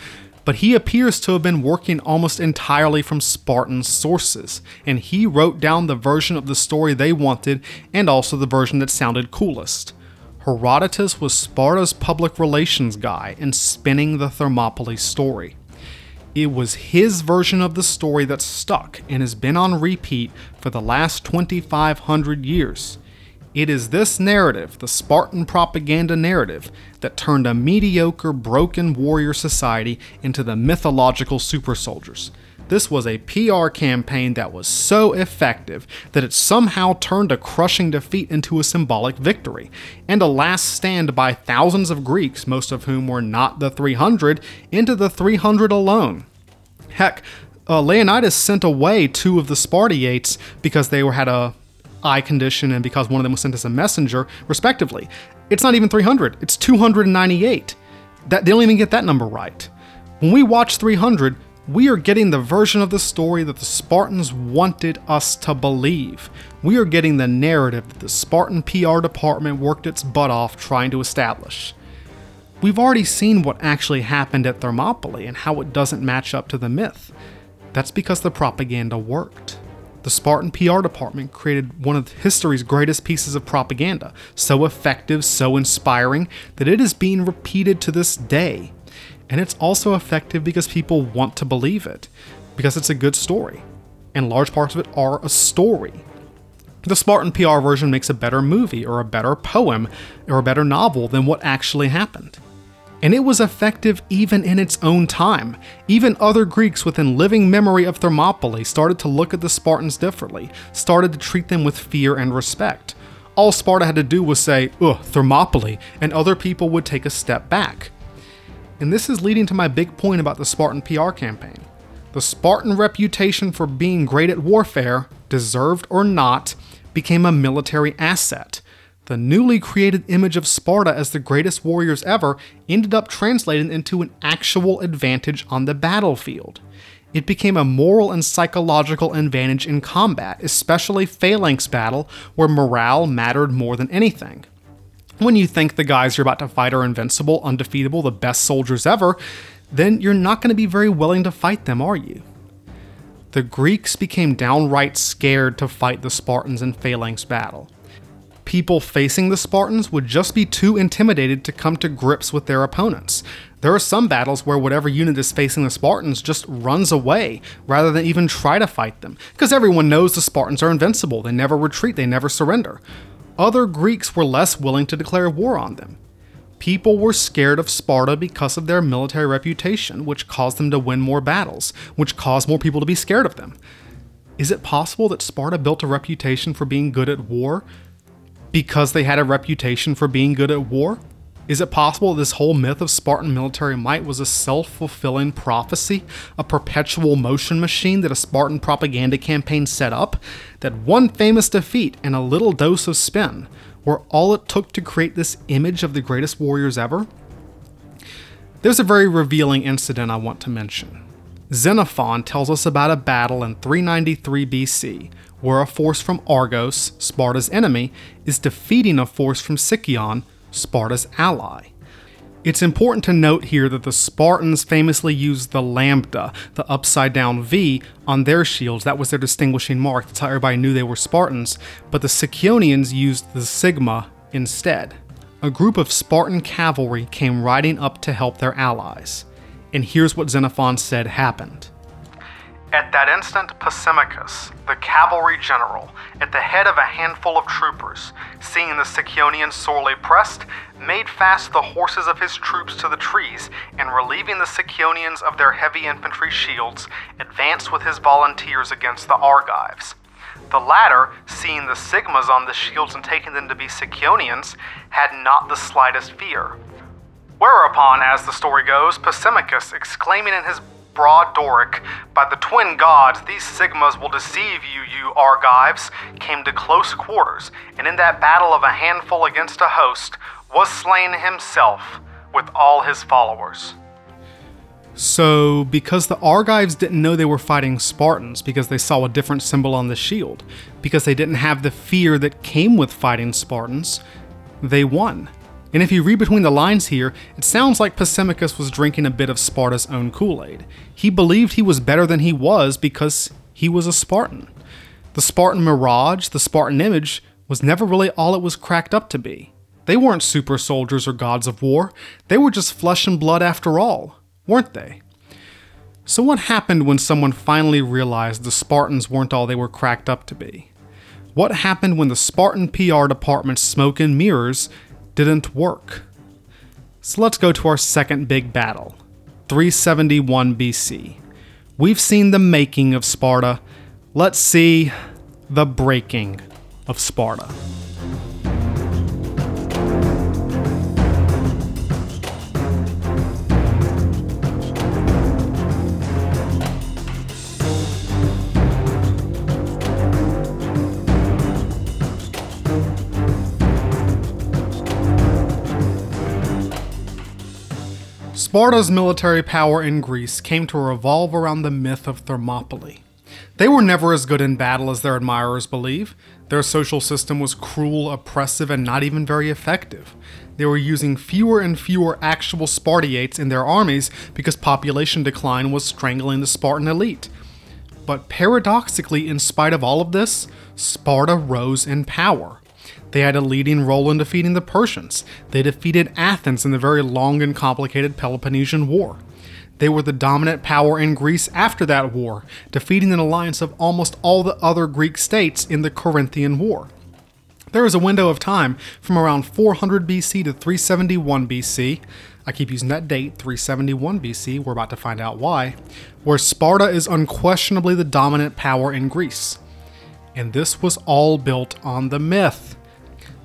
But he appears to have been working almost entirely from Spartan sources, and he wrote down the version of the story they wanted and also the version that sounded coolest. Herodotus was Sparta's public relations guy in spinning the Thermopylae story. It was his version of the story that stuck and has been on repeat for the last 2,500 years. It is this narrative, the Spartan propaganda narrative, that turned a mediocre, broken warrior society into the mythological super soldiers. This was a PR campaign that was so effective that it somehow turned a crushing defeat into a symbolic victory, and a last stand by thousands of Greeks, most of whom were not the 300, into the 300 alone. Heck, uh, Leonidas sent away two of the Spartiates because they were had a eye condition and because one of them was sent as a messenger, respectively. It's not even 300; it's 298. That they don't even get that number right. When we watch 300, we are getting the version of the story that the Spartans wanted us to believe. We are getting the narrative that the Spartan PR department worked its butt off trying to establish. We've already seen what actually happened at Thermopylae and how it doesn't match up to the myth. That's because the propaganda worked. The Spartan PR department created one of history's greatest pieces of propaganda, so effective, so inspiring, that it is being repeated to this day. And it's also effective because people want to believe it, because it's a good story. And large parts of it are a story. The Spartan PR version makes a better movie, or a better poem, or a better novel than what actually happened. And it was effective even in its own time. Even other Greeks within living memory of Thermopylae started to look at the Spartans differently, started to treat them with fear and respect. All Sparta had to do was say, ugh, Thermopylae, and other people would take a step back. And this is leading to my big point about the Spartan PR campaign. The Spartan reputation for being great at warfare, deserved or not, became a military asset. The newly created image of Sparta as the greatest warriors ever ended up translating into an actual advantage on the battlefield. It became a moral and psychological advantage in combat, especially phalanx battle, where morale mattered more than anything. When you think the guys you're about to fight are invincible, undefeatable, the best soldiers ever, then you're not going to be very willing to fight them, are you? The Greeks became downright scared to fight the Spartans in phalanx battle. People facing the Spartans would just be too intimidated to come to grips with their opponents. There are some battles where whatever unit is facing the Spartans just runs away rather than even try to fight them, because everyone knows the Spartans are invincible, they never retreat, they never surrender. Other Greeks were less willing to declare war on them. People were scared of Sparta because of their military reputation, which caused them to win more battles, which caused more people to be scared of them. Is it possible that Sparta built a reputation for being good at war because they had a reputation for being good at war? Is it possible this whole myth of Spartan military might was a self fulfilling prophecy, a perpetual motion machine that a Spartan propaganda campaign set up? That one famous defeat and a little dose of spin were all it took to create this image of the greatest warriors ever? There's a very revealing incident I want to mention. Xenophon tells us about a battle in 393 BC where a force from Argos, Sparta's enemy, is defeating a force from Sicyon, Sparta's ally. It's important to note here that the Spartans famously used the lambda, the upside down V, on their shields. That was their distinguishing mark. That's how everybody knew they were Spartans. But the Sicyonians used the sigma instead. A group of Spartan cavalry came riding up to help their allies. And here's what Xenophon said happened. At that instant, Pasimachus, the cavalry general, at the head of a handful of troopers, seeing the Sicyonians sorely pressed, made fast the horses of his troops to the trees, and relieving the Sicyonians of their heavy infantry shields, advanced with his volunteers against the Argives. The latter, seeing the Sigmas on the shields and taking them to be Sicyonians, had not the slightest fear. Whereupon, as the story goes, Pasimachus, exclaiming in his broad Doric, by the twin gods, these Sigmas will deceive you, you Argives, came to close quarters, and in that battle of a handful against a host, was slain himself with all his followers. So, because the Argives didn't know they were fighting Spartans because they saw a different symbol on the shield, because they didn't have the fear that came with fighting Spartans, they won. And if you read between the lines here, it sounds like Pasimachus was drinking a bit of Sparta's own Kool Aid. He believed he was better than he was because he was a Spartan. The Spartan mirage, the Spartan image, was never really all it was cracked up to be. They weren't super soldiers or gods of war, they were just flesh and blood after all, weren't they? So, what happened when someone finally realized the Spartans weren't all they were cracked up to be? What happened when the Spartan PR department's smoke and mirrors didn't work. So let's go to our second big battle 371 BC. We've seen the making of Sparta. Let's see the breaking of Sparta. Sparta's military power in Greece came to revolve around the myth of Thermopylae. They were never as good in battle as their admirers believe. Their social system was cruel, oppressive, and not even very effective. They were using fewer and fewer actual Spartiates in their armies because population decline was strangling the Spartan elite. But paradoxically, in spite of all of this, Sparta rose in power. They had a leading role in defeating the Persians. They defeated Athens in the very long and complicated Peloponnesian War. They were the dominant power in Greece after that war, defeating an alliance of almost all the other Greek states in the Corinthian War. There is a window of time from around 400 BC to 371 BC. I keep using that date, 371 BC, we're about to find out why, where Sparta is unquestionably the dominant power in Greece. And this was all built on the myth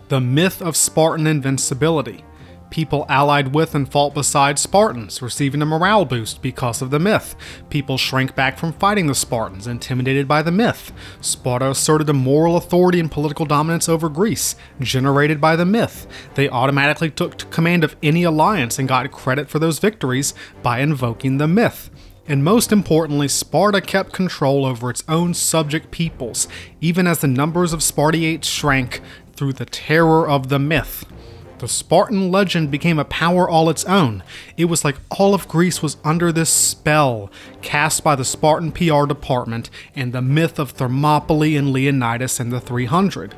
the myth of Spartan invincibility. People allied with and fought beside Spartans, receiving a morale boost because of the myth. People shrank back from fighting the Spartans, intimidated by the myth. Sparta asserted a moral authority and political dominance over Greece, generated by the myth. They automatically took command of any alliance and got credit for those victories by invoking the myth. And most importantly, Sparta kept control over its own subject peoples, even as the numbers of Spartiates shrank through the terror of the myth. The Spartan legend became a power all its own. It was like all of Greece was under this spell cast by the Spartan PR department and the myth of Thermopylae and Leonidas and the 300.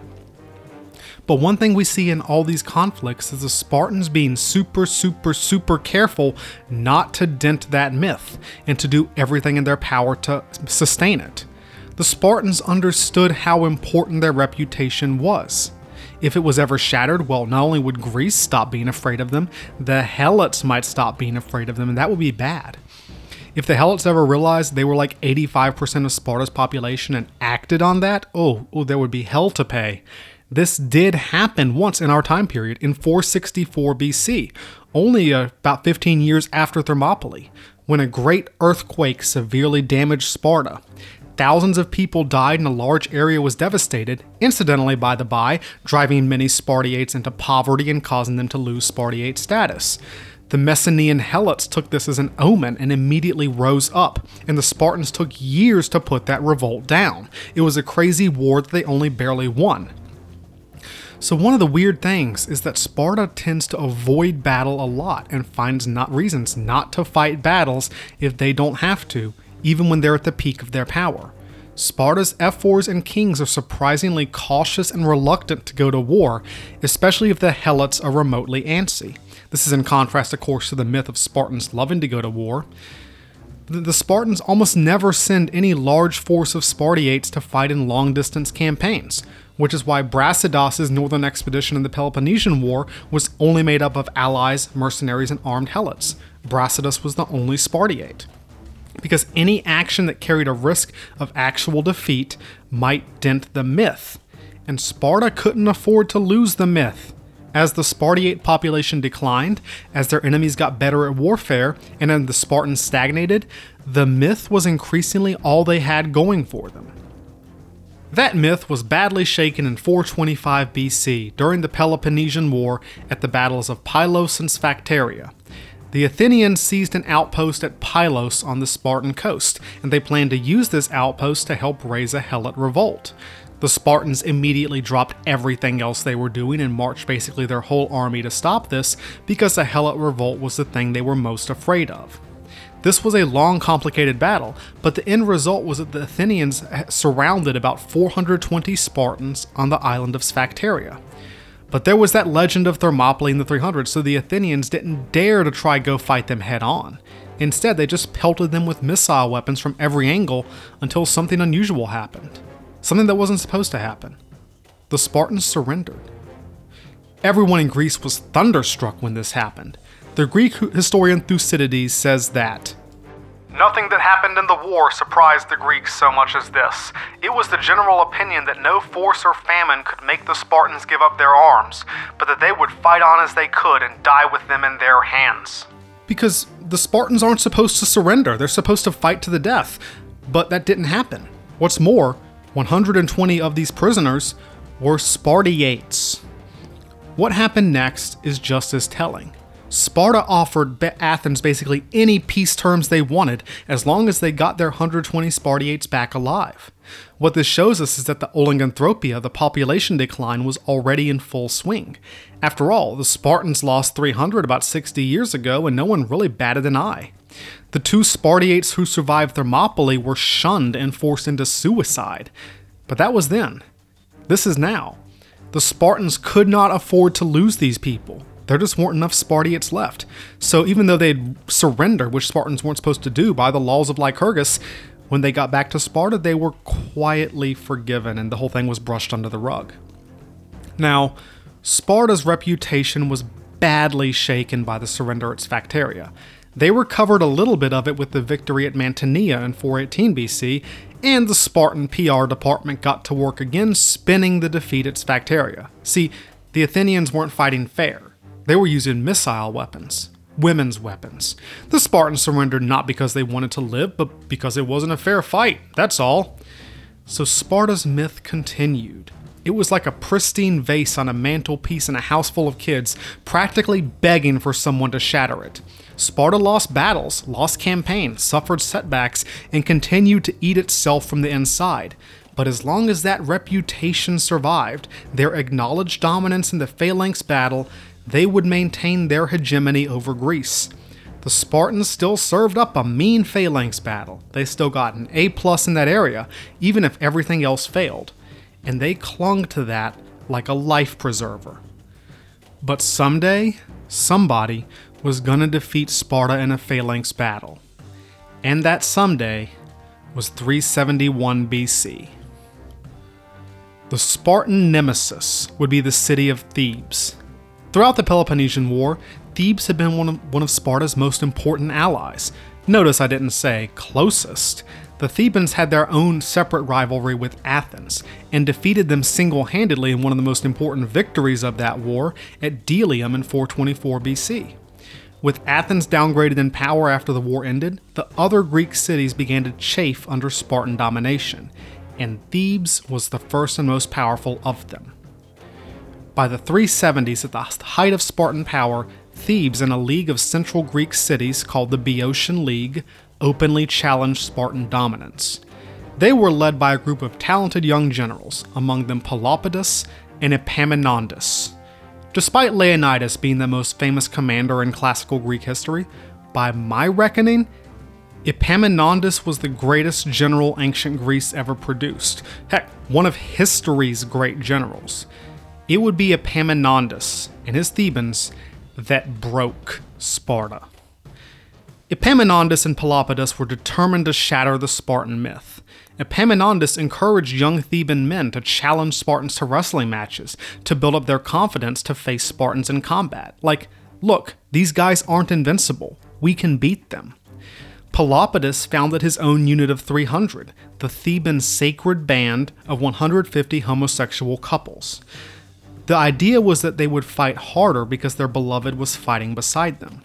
But one thing we see in all these conflicts is the Spartans being super, super, super careful not to dent that myth and to do everything in their power to sustain it. The Spartans understood how important their reputation was. If it was ever shattered, well, not only would Greece stop being afraid of them, the Helots might stop being afraid of them, and that would be bad. If the Helots ever realized they were like 85% of Sparta's population and acted on that, oh, oh, there would be hell to pay. This did happen once in our time period in 464 BC, only about 15 years after Thermopylae, when a great earthquake severely damaged Sparta. Thousands of people died and a large area was devastated, incidentally, by the by, driving many Spartiates into poverty and causing them to lose Spartiate status. The Messenian Helots took this as an omen and immediately rose up, and the Spartans took years to put that revolt down. It was a crazy war that they only barely won. So, one of the weird things is that Sparta tends to avoid battle a lot and finds not reasons not to fight battles if they don't have to, even when they're at the peak of their power. Sparta's ephors and kings are surprisingly cautious and reluctant to go to war, especially if the Helots are remotely antsy. This is in contrast, of course, to the myth of Spartans loving to go to war. The Spartans almost never send any large force of Spartiates to fight in long distance campaigns which is why Brasidas' northern expedition in the Peloponnesian War was only made up of allies, mercenaries, and armed helots. Brasidas was the only Spartiate. Because any action that carried a risk of actual defeat might dent the myth, and Sparta couldn't afford to lose the myth. As the Spartiate population declined, as their enemies got better at warfare, and as the Spartans stagnated, the myth was increasingly all they had going for them. That myth was badly shaken in 425 BC during the Peloponnesian War at the battles of Pylos and Sphacteria. The Athenians seized an outpost at Pylos on the Spartan coast, and they planned to use this outpost to help raise a Helot revolt. The Spartans immediately dropped everything else they were doing and marched basically their whole army to stop this because the Helot revolt was the thing they were most afraid of. This was a long, complicated battle, but the end result was that the Athenians surrounded about 420 Spartans on the island of Sphacteria. But there was that legend of Thermopylae in the 300s, so the Athenians didn't dare to try go fight them head on. Instead, they just pelted them with missile weapons from every angle until something unusual happened. Something that wasn't supposed to happen. The Spartans surrendered. Everyone in Greece was thunderstruck when this happened. The Greek historian Thucydides says that Nothing that happened in the war surprised the Greeks so much as this. It was the general opinion that no force or famine could make the Spartans give up their arms, but that they would fight on as they could and die with them in their hands. Because the Spartans aren't supposed to surrender, they're supposed to fight to the death. But that didn't happen. What's more, 120 of these prisoners were Spartiates. What happened next is just as telling. Sparta offered Athens basically any peace terms they wanted as long as they got their 120 Spartiates back alive. What this shows us is that the oliganthropia, the population decline, was already in full swing. After all, the Spartans lost 300 about 60 years ago and no one really batted an eye. The two Spartiates who survived Thermopylae were shunned and forced into suicide. But that was then. This is now. The Spartans could not afford to lose these people there just weren't enough Spartiates left. So even though they'd surrender, which Spartans weren't supposed to do by the laws of Lycurgus, when they got back to Sparta, they were quietly forgiven and the whole thing was brushed under the rug. Now, Sparta's reputation was badly shaken by the surrender at Sphacteria. They recovered a little bit of it with the victory at Mantinea in 418 BC, and the Spartan PR department got to work again spinning the defeat at Sphacteria. See, the Athenians weren't fighting fair. They were using missile weapons, women's weapons. The Spartans surrendered not because they wanted to live, but because it wasn't a fair fight, that's all. So Sparta's myth continued. It was like a pristine vase on a mantelpiece in a house full of kids, practically begging for someone to shatter it. Sparta lost battles, lost campaigns, suffered setbacks, and continued to eat itself from the inside. But as long as that reputation survived, their acknowledged dominance in the Phalanx battle, they would maintain their hegemony over Greece. The Spartans still served up a mean phalanx battle. They still got an A plus in that area, even if everything else failed. And they clung to that like a life preserver. But someday, somebody was gonna defeat Sparta in a phalanx battle. And that someday was 371 BC. The Spartan nemesis would be the city of Thebes. Throughout the Peloponnesian War, Thebes had been one of, one of Sparta's most important allies. Notice I didn't say closest. The Thebans had their own separate rivalry with Athens and defeated them single handedly in one of the most important victories of that war at Delium in 424 BC. With Athens downgraded in power after the war ended, the other Greek cities began to chafe under Spartan domination, and Thebes was the first and most powerful of them. By the 370s, at the height of Spartan power, Thebes and a league of central Greek cities called the Boeotian League openly challenged Spartan dominance. They were led by a group of talented young generals, among them Pelopidas and Epaminondas. Despite Leonidas being the most famous commander in classical Greek history, by my reckoning, Epaminondas was the greatest general ancient Greece ever produced. Heck, one of history's great generals. It would be Epaminondas and his Thebans that broke Sparta. Epaminondas and Pelopidas were determined to shatter the Spartan myth. Epaminondas encouraged young Theban men to challenge Spartans to wrestling matches to build up their confidence to face Spartans in combat. Like, look, these guys aren't invincible. We can beat them. Pelopidas founded his own unit of 300, the Theban Sacred Band of 150 homosexual couples. The idea was that they would fight harder because their beloved was fighting beside them.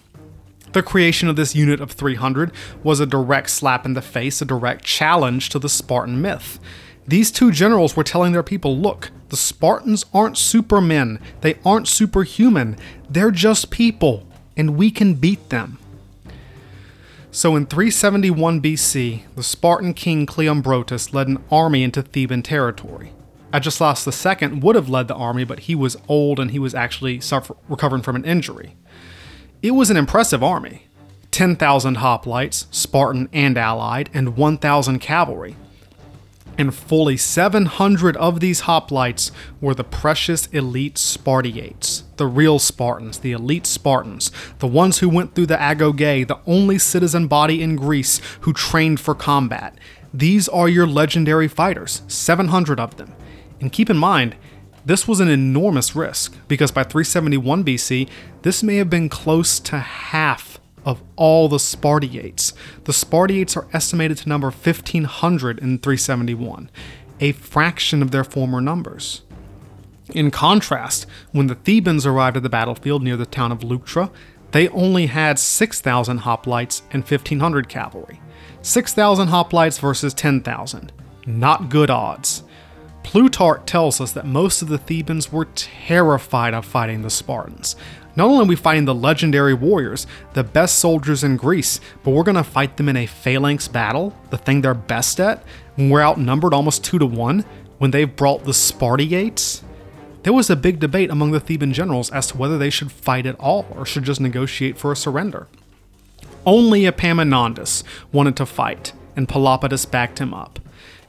The creation of this unit of 300 was a direct slap in the face, a direct challenge to the Spartan myth. These two generals were telling their people look, the Spartans aren't supermen, they aren't superhuman, they're just people, and we can beat them. So in 371 BC, the Spartan king Cleombrotus led an army into Theban territory. Agesilaus II would have led the army, but he was old and he was actually suffer- recovering from an injury. It was an impressive army 10,000 hoplites, Spartan and allied, and 1,000 cavalry and fully 700 of these hoplites were the precious elite Spartiates, the real Spartans, the elite Spartans, the ones who went through the Agoge, the only citizen body in Greece who trained for combat. These are your legendary fighters, 700 of them. And keep in mind, this was an enormous risk, because by 371 BC, this may have been close to half of all the Spartiates. The Spartiates are estimated to number 1,500 in 371, a fraction of their former numbers. In contrast, when the Thebans arrived at the battlefield near the town of Leuctra, they only had 6,000 hoplites and 1,500 cavalry. 6,000 hoplites versus 10,000. Not good odds. Plutarch tells us that most of the Thebans were terrified of fighting the Spartans. Not only are we fighting the legendary warriors, the best soldiers in Greece, but we're going to fight them in a phalanx battle, the thing they're best at, when we're outnumbered almost 2 to 1, when they've brought the Spartiates. There was a big debate among the Theban generals as to whether they should fight at all or should just negotiate for a surrender. Only Epaminondas wanted to fight, and Pelopidas backed him up.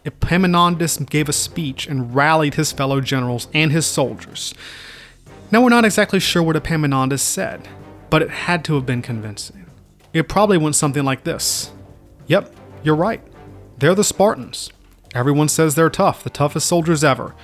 Epaminondas gave a speech and rallied his fellow generals and his soldiers. Now, we're not exactly sure what Epaminondas said, but it had to have been convincing. It probably went something like this Yep, you're right. They're the Spartans. Everyone says they're tough, the toughest soldiers ever,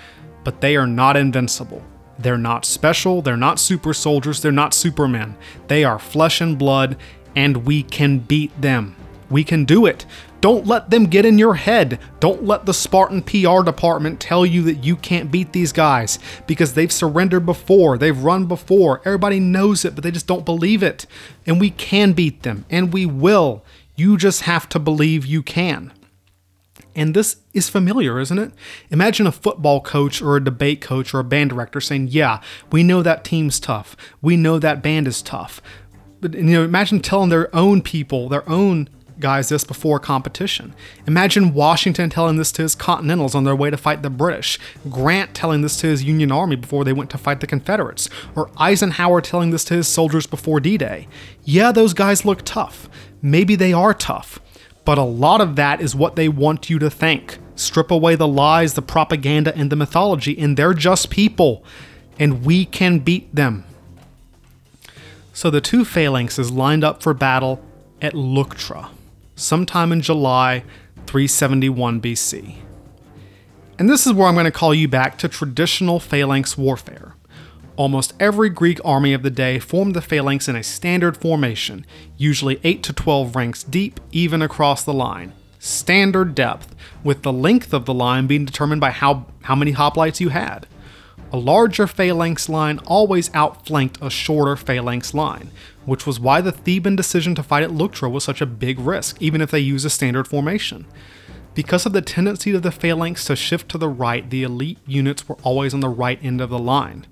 but they are not invincible. They're not special, they're not super soldiers, they're not supermen. They are flesh and blood, and we can beat them. We can do it. Don't let them get in your head. Don't let the Spartan PR department tell you that you can't beat these guys because they've surrendered before, they've run before. Everybody knows it, but they just don't believe it. And we can beat them, and we will. You just have to believe you can. And this is familiar, isn't it? Imagine a football coach or a debate coach or a band director saying, Yeah, we know that team's tough. We know that band is tough. But you know, imagine telling their own people, their own guys this before competition. Imagine Washington telling this to his Continentals on their way to fight the British, Grant telling this to his Union Army before they went to fight the Confederates, or Eisenhower telling this to his soldiers before D Day. Yeah, those guys look tough. Maybe they are tough. But a lot of that is what they want you to think. Strip away the lies, the propaganda, and the mythology, and they're just people. And we can beat them. So the two phalanxes lined up for battle at Leuctra sometime in July 371 BC. And this is where I'm going to call you back to traditional phalanx warfare. Almost every Greek army of the day formed the phalanx in a standard formation, usually 8 to 12 ranks deep, even across the line. Standard depth, with the length of the line being determined by how, how many hoplites you had. A larger phalanx line always outflanked a shorter phalanx line, which was why the Theban decision to fight at Leuctra was such a big risk, even if they use a standard formation. Because of the tendency of the phalanx to shift to the right, the elite units were always on the right end of the line.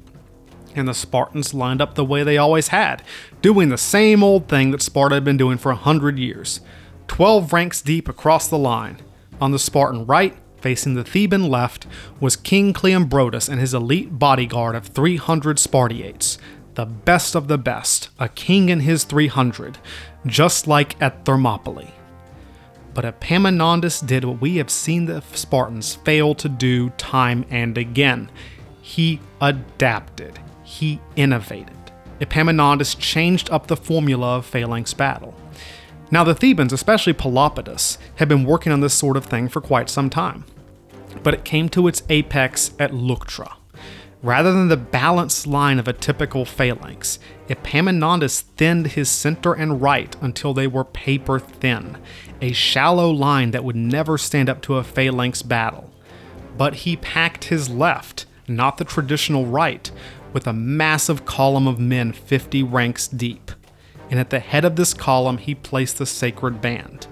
and the Spartans lined up the way they always had, doing the same old thing that Sparta had been doing for a hundred years. Twelve ranks deep across the line. On the Spartan right, facing the Theban left, was King Cleombrotus and his elite bodyguard of 300 Spartiates. The best of the best, a king and his 300, just like at Thermopylae. But Epaminondas did what we have seen the Spartans fail to do time and again. He adapted he innovated. Epaminondas changed up the formula of phalanx battle. Now, the Thebans, especially Pelopidas, had been working on this sort of thing for quite some time, but it came to its apex at Leuctra. Rather than the balanced line of a typical phalanx, Epaminondas thinned his center and right until they were paper thin, a shallow line that would never stand up to a phalanx battle. But he packed his left, not the traditional right, with a massive column of men 50 ranks deep. And at the head of this column, he placed the sacred band.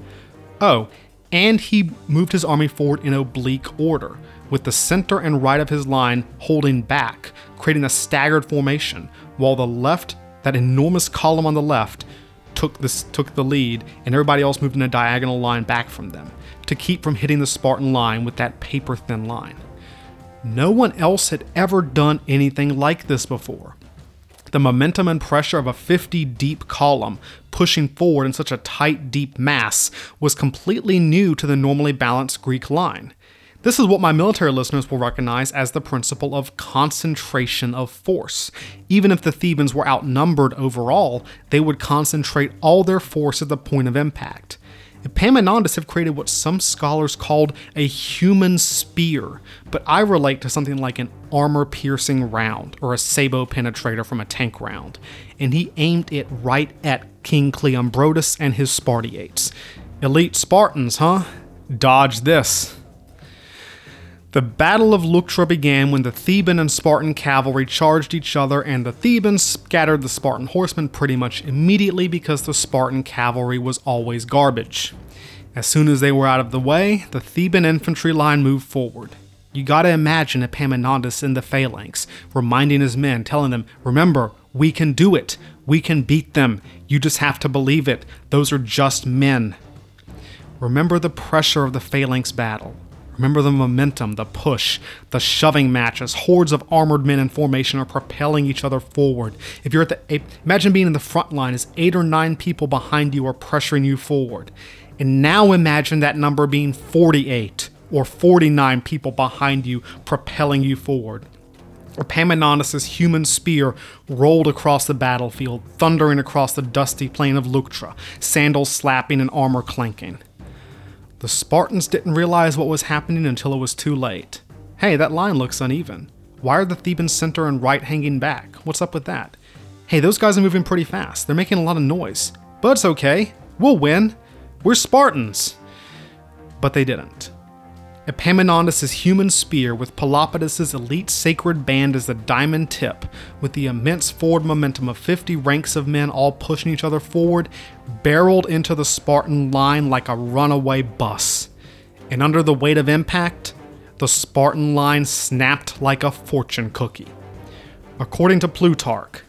Oh, and he moved his army forward in oblique order, with the center and right of his line holding back, creating a staggered formation, while the left, that enormous column on the left, took this took the lead, and everybody else moved in a diagonal line back from them, to keep from hitting the Spartan line with that paper thin line. No one else had ever done anything like this before. The momentum and pressure of a 50 deep column pushing forward in such a tight, deep mass was completely new to the normally balanced Greek line. This is what my military listeners will recognize as the principle of concentration of force. Even if the Thebans were outnumbered overall, they would concentrate all their force at the point of impact. Epaminondas have created what some scholars called a human spear, but I relate to something like an armor piercing round or a sabot penetrator from a tank round, and he aimed it right at King Cleombrotus and his Spartiates. Elite Spartans, huh? Dodge this. The Battle of Leuctra began when the Theban and Spartan cavalry charged each other, and the Thebans scattered the Spartan horsemen pretty much immediately because the Spartan cavalry was always garbage. As soon as they were out of the way, the Theban infantry line moved forward. You gotta imagine Epaminondas in the phalanx, reminding his men, telling them, Remember, we can do it. We can beat them. You just have to believe it. Those are just men. Remember the pressure of the phalanx battle. Remember the momentum, the push, the shoving matches. Hordes of armored men in formation are propelling each other forward. If you're at the imagine being in the front line as eight or nine people behind you are pressuring you forward. And now imagine that number being 48 or 49 people behind you propelling you forward. Epaminondas' human spear rolled across the battlefield, thundering across the dusty plain of Leuctra, sandals slapping and armor clanking. The Spartans didn't realize what was happening until it was too late. Hey, that line looks uneven. Why are the Theban center and right hanging back? What's up with that? Hey, those guys are moving pretty fast. They're making a lot of noise. But it's okay. We'll win. We're Spartans. But they didn't. Epaminondas' human spear, with Pelopidas' elite sacred band as the diamond tip, with the immense forward momentum of 50 ranks of men all pushing each other forward, barreled into the Spartan line like a runaway bus. And under the weight of impact, the Spartan line snapped like a fortune cookie. According to Plutarch,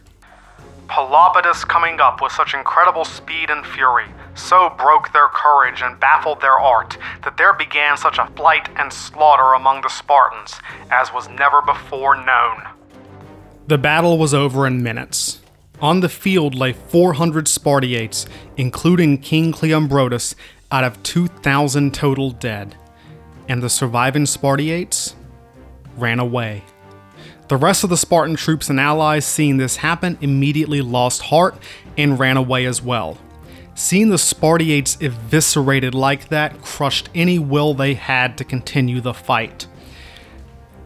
Pelopidas coming up with such incredible speed and fury so broke their courage and baffled their art that there began such a flight and slaughter among the Spartans as was never before known. The battle was over in minutes. On the field lay 400 Spartiates, including King Cleombrotus, out of 2,000 total dead. And the surviving Spartiates ran away. The rest of the Spartan troops and allies, seeing this happen, immediately lost heart and ran away as well. Seeing the Spartiates eviscerated like that crushed any will they had to continue the fight.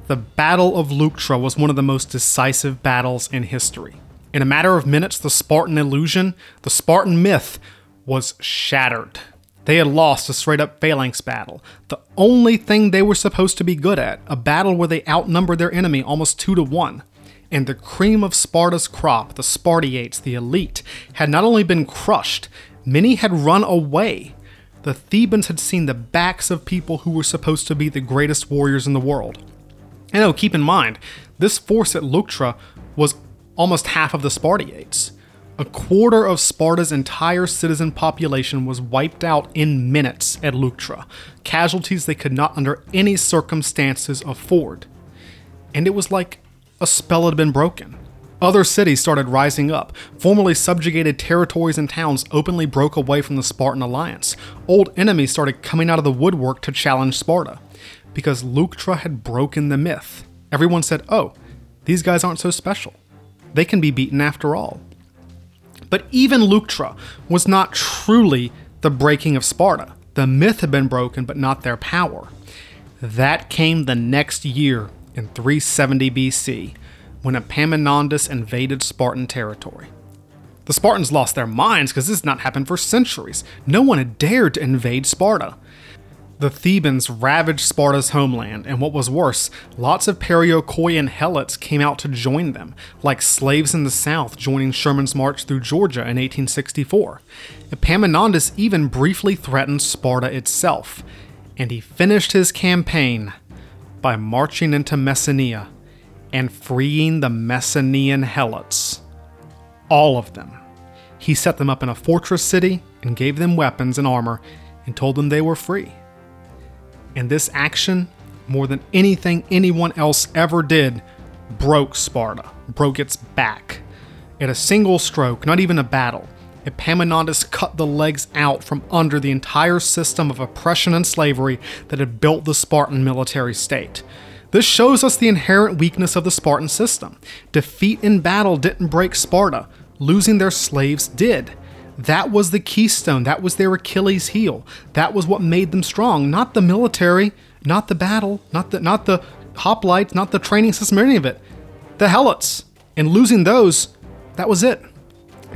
The Battle of Leuctra was one of the most decisive battles in history. In a matter of minutes, the Spartan illusion, the Spartan myth, was shattered. They had lost a straight up phalanx battle, the only thing they were supposed to be good at, a battle where they outnumbered their enemy almost two to one. And the cream of Sparta's crop, the Spartiates, the elite, had not only been crushed, many had run away. The Thebans had seen the backs of people who were supposed to be the greatest warriors in the world. And oh, keep in mind, this force at Leuctra was almost half of the Spartiates. A quarter of Sparta's entire citizen population was wiped out in minutes at Leuctra, casualties they could not under any circumstances afford. And it was like a spell had been broken. Other cities started rising up. Formerly subjugated territories and towns openly broke away from the Spartan alliance. Old enemies started coming out of the woodwork to challenge Sparta. Because Leuctra had broken the myth. Everyone said, oh, these guys aren't so special. They can be beaten after all. But even Leuctra was not truly the breaking of Sparta. The myth had been broken, but not their power. That came the next year in 370 BC when Epaminondas invaded Spartan territory. The Spartans lost their minds because this had not happened for centuries. No one had dared to invade Sparta. The Thebans ravaged Sparta's homeland, and what was worse, lots of Periocoian helots came out to join them, like slaves in the south joining Sherman's march through Georgia in 1864. Epaminondas even briefly threatened Sparta itself, and he finished his campaign by marching into Messenia and freeing the Messenian helots. All of them. He set them up in a fortress city and gave them weapons and armor and told them they were free. And this action, more than anything anyone else ever did, broke Sparta, broke its back. At a single stroke, not even a battle, Epaminondas cut the legs out from under the entire system of oppression and slavery that had built the Spartan military state. This shows us the inherent weakness of the Spartan system. Defeat in battle didn't break Sparta, losing their slaves did. That was the keystone. That was their Achilles heel. That was what made them strong. Not the military, not the battle, not the not the hoplites, not the training system, any of it. The helots. And losing those, that was it.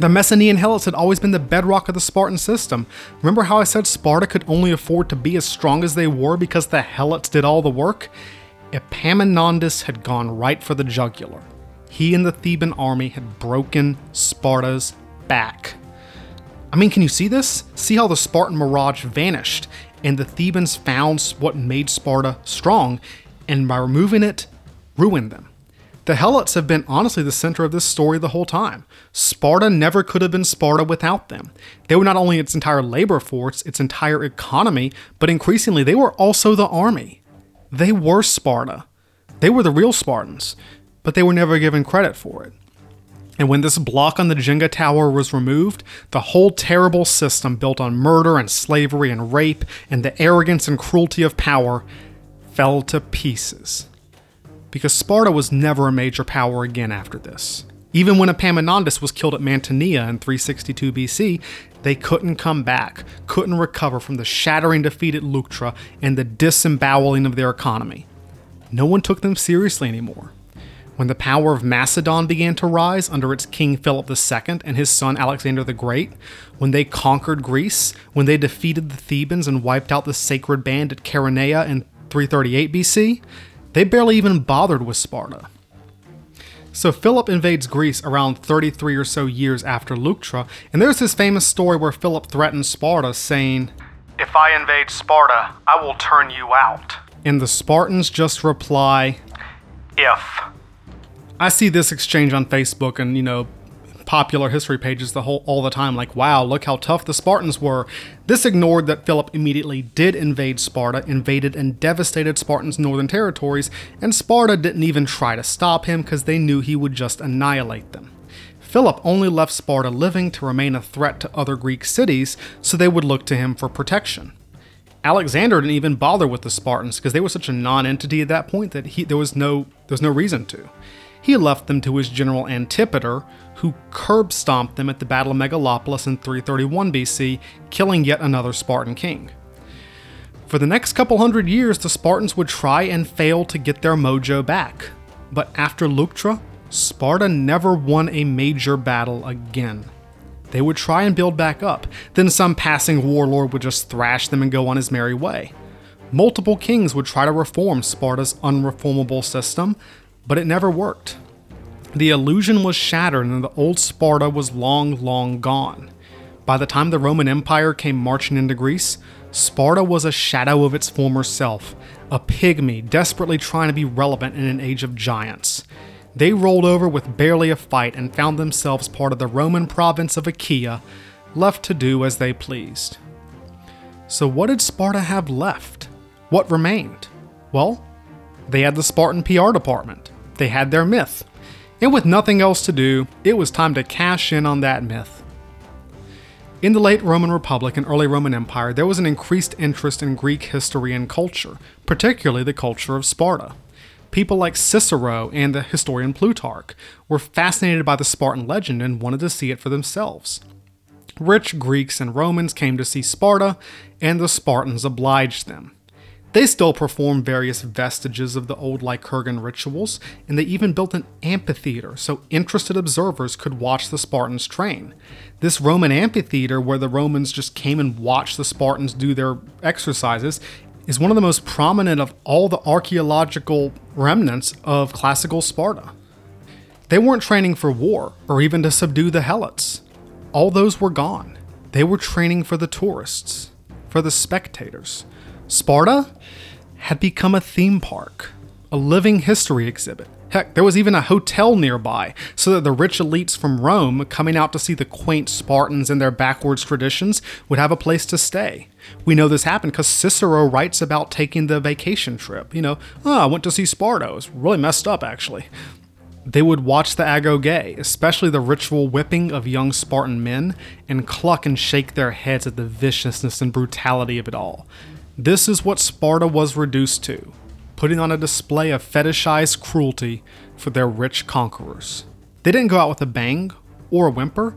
The Messenian helots had always been the bedrock of the Spartan system. Remember how I said Sparta could only afford to be as strong as they were because the helots did all the work? Epaminondas had gone right for the jugular. He and the Theban army had broken Sparta's back. I mean, can you see this? See how the Spartan mirage vanished, and the Thebans found what made Sparta strong, and by removing it, ruined them. The Helots have been honestly the center of this story the whole time. Sparta never could have been Sparta without them. They were not only its entire labor force, its entire economy, but increasingly they were also the army. They were Sparta. They were the real Spartans, but they were never given credit for it. And when this block on the Jenga tower was removed, the whole terrible system built on murder and slavery and rape and the arrogance and cruelty of power fell to pieces. Because Sparta was never a major power again after this. Even when Epaminondas was killed at Mantinea in 362 BC, they couldn't come back, couldn't recover from the shattering defeat at Leuctra and the disemboweling of their economy. No one took them seriously anymore. When the power of Macedon began to rise under its king Philip II and his son Alexander the Great, when they conquered Greece, when they defeated the Thebans and wiped out the sacred band at Chaeronea in 338 BC, they barely even bothered with Sparta. So Philip invades Greece around 33 or so years after Leuctra, and there's this famous story where Philip threatens Sparta, saying, If I invade Sparta, I will turn you out. And the Spartans just reply, If. I see this exchange on Facebook and, you know, popular history pages the whole all the time. Like wow look how tough the spartans were. This ignored that philip immediately did invade sparta invaded and devastated spartans northern territories and sparta didn't even try to stop him because they knew he would just annihilate them. Philip only left sparta living to remain a threat to other greek cities so they would look to him for protection. Alexander didn't even bother with the spartans because they were such a non-entity at that point that he, there was no there was no reason to. He left them to his general Antipater, who curb stomped them at the Battle of Megalopolis in 331 BC, killing yet another Spartan king. For the next couple hundred years, the Spartans would try and fail to get their mojo back. But after Leuctra, Sparta never won a major battle again. They would try and build back up, then some passing warlord would just thrash them and go on his merry way. Multiple kings would try to reform Sparta's unreformable system, but it never worked. The illusion was shattered and the old Sparta was long, long gone. By the time the Roman Empire came marching into Greece, Sparta was a shadow of its former self, a pygmy desperately trying to be relevant in an age of giants. they rolled over with barely a fight and found themselves part of the Roman province of Achaia, left to do as they pleased. So, what did Sparta have left? What remained? Well, they had the Spartan PR department. They had their myth. And with nothing else to do, it was time to cash in on that myth. In the late Roman Republic and early Roman Empire, there was an increased interest in Greek history and culture, particularly the culture of Sparta. People like Cicero and the historian Plutarch were fascinated by the Spartan legend and wanted to see it for themselves. Rich Greeks and Romans came to see Sparta, and the Spartans obliged them. They still perform various vestiges of the old Lycurgan rituals, and they even built an amphitheater so interested observers could watch the Spartans train. This Roman amphitheater, where the Romans just came and watched the Spartans do their exercises, is one of the most prominent of all the archaeological remnants of classical Sparta. They weren't training for war or even to subdue the Helots. All those were gone. They were training for the tourists, for the spectators. Sparta had become a theme park, a living history exhibit. Heck, there was even a hotel nearby, so that the rich elites from Rome coming out to see the quaint Spartans and their backwards traditions would have a place to stay. We know this happened because Cicero writes about taking the vacation trip. You know, oh, I went to see Sparta. It was really messed up, actually. They would watch the agoge, especially the ritual whipping of young Spartan men, and cluck and shake their heads at the viciousness and brutality of it all. This is what Sparta was reduced to, putting on a display of fetishized cruelty for their rich conquerors. They didn't go out with a bang or a whimper,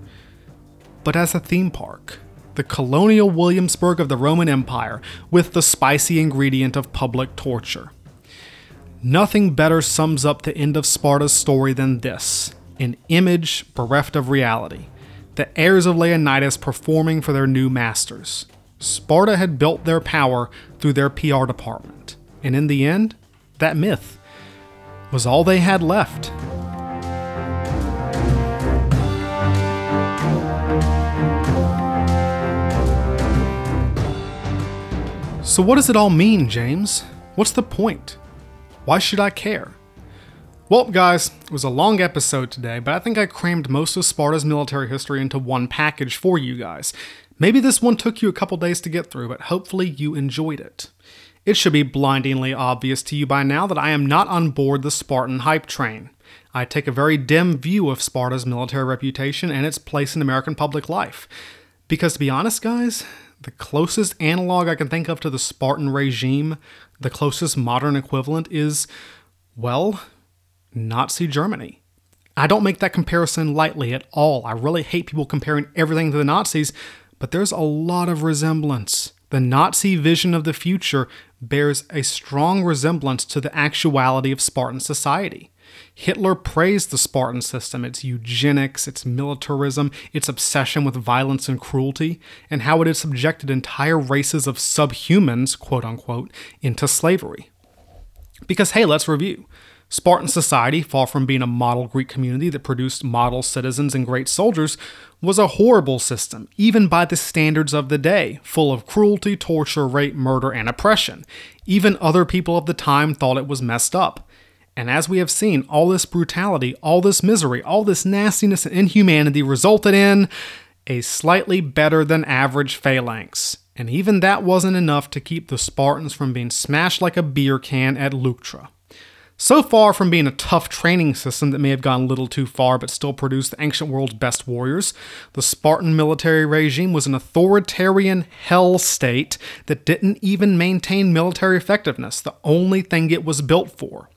but as a theme park, the colonial Williamsburg of the Roman Empire with the spicy ingredient of public torture. Nothing better sums up the end of Sparta's story than this an image bereft of reality. The heirs of Leonidas performing for their new masters. Sparta had built their power through their PR department. And in the end, that myth was all they had left. So, what does it all mean, James? What's the point? Why should I care? Well, guys, it was a long episode today, but I think I crammed most of Sparta's military history into one package for you guys. Maybe this one took you a couple days to get through, but hopefully you enjoyed it. It should be blindingly obvious to you by now that I am not on board the Spartan hype train. I take a very dim view of Sparta's military reputation and its place in American public life. Because to be honest, guys, the closest analog I can think of to the Spartan regime, the closest modern equivalent is, well, Nazi Germany. I don't make that comparison lightly at all. I really hate people comparing everything to the Nazis, but there's a lot of resemblance. The Nazi vision of the future bears a strong resemblance to the actuality of Spartan society. Hitler praised the Spartan system, its eugenics, its militarism, its obsession with violence and cruelty, and how it had subjected entire races of subhumans, quote unquote, into slavery. Because, hey, let's review. Spartan society, far from being a model Greek community that produced model citizens and great soldiers, was a horrible system, even by the standards of the day, full of cruelty, torture, rape, murder, and oppression. Even other people of the time thought it was messed up. And as we have seen, all this brutality, all this misery, all this nastiness and inhumanity resulted in a slightly better than average phalanx. And even that wasn't enough to keep the Spartans from being smashed like a beer can at Leuctra. So far from being a tough training system that may have gone a little too far but still produced the ancient world's best warriors, the Spartan military regime was an authoritarian hell state that didn't even maintain military effectiveness, the only thing it was built for.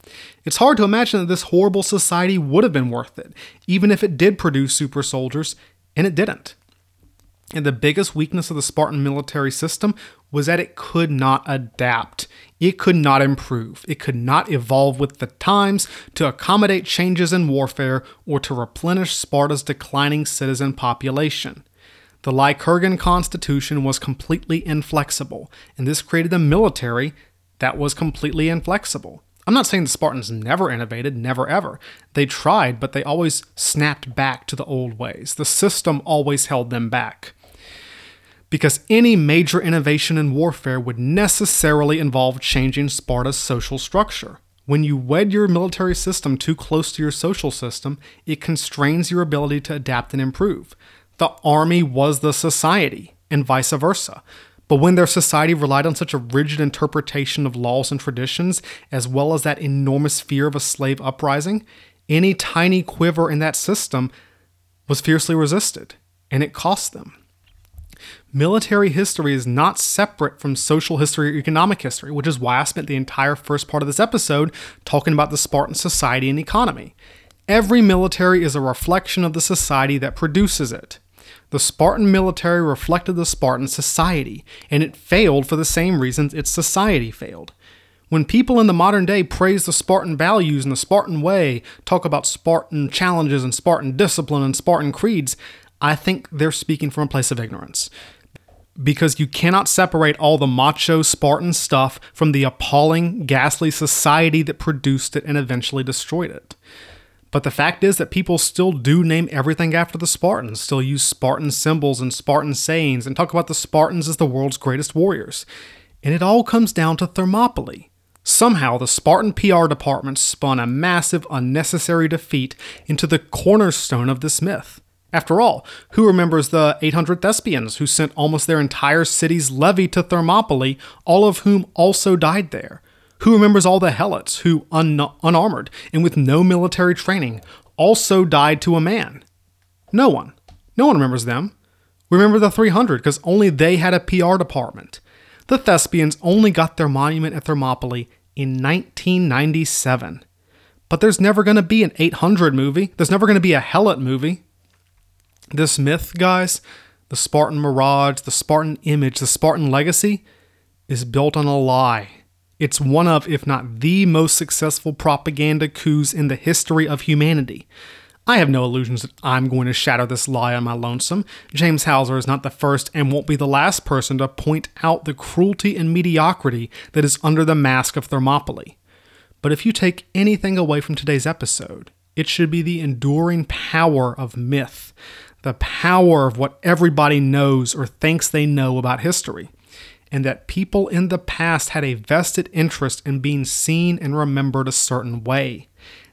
It's hard to imagine that this horrible society would have been worth it, even if it did produce super soldiers, and it didn't. And the biggest weakness of the Spartan military system was that it could not adapt. It could not improve. It could not evolve with the times to accommodate changes in warfare or to replenish Sparta's declining citizen population. The Lycurgan constitution was completely inflexible, and this created a military that was completely inflexible. I'm not saying the Spartans never innovated, never ever. They tried, but they always snapped back to the old ways. The system always held them back because any major innovation in warfare would necessarily involve changing Sparta's social structure. When you wed your military system too close to your social system, it constrains your ability to adapt and improve. The army was the society, and vice versa. But when their society relied on such a rigid interpretation of laws and traditions, as well as that enormous fear of a slave uprising, any tiny quiver in that system was fiercely resisted, and it cost them. Military history is not separate from social history or economic history, which is why I spent the entire first part of this episode talking about the Spartan society and economy. Every military is a reflection of the society that produces it. The Spartan military reflected the Spartan society, and it failed for the same reasons its society failed. When people in the modern day praise the Spartan values and the Spartan way, talk about Spartan challenges and Spartan discipline and Spartan creeds, I think they're speaking from a place of ignorance because you cannot separate all the macho Spartan stuff from the appalling, ghastly society that produced it and eventually destroyed it. But the fact is that people still do name everything after the Spartans, still use Spartan symbols and Spartan sayings, and talk about the Spartans as the world's greatest warriors. And it all comes down to Thermopylae. Somehow, the Spartan PR department spun a massive, unnecessary defeat into the cornerstone of this myth. After all, who remembers the 800 Thespians who sent almost their entire city's levy to Thermopylae, all of whom also died there? Who remembers all the Helots who, un- unarmored and with no military training, also died to a man? No one. No one remembers them. We remember the 300 because only they had a PR department. The Thespians only got their monument at Thermopylae in 1997. But there's never going to be an 800 movie. There's never going to be a Helot movie. This myth, guys, the Spartan mirage, the Spartan image, the Spartan legacy, is built on a lie. It's one of, if not the most successful propaganda coups in the history of humanity. I have no illusions that I'm going to shatter this lie on my lonesome. James Houser is not the first and won't be the last person to point out the cruelty and mediocrity that is under the mask of Thermopylae. But if you take anything away from today's episode, it should be the enduring power of myth, the power of what everybody knows or thinks they know about history, and that people in the past had a vested interest in being seen and remembered a certain way.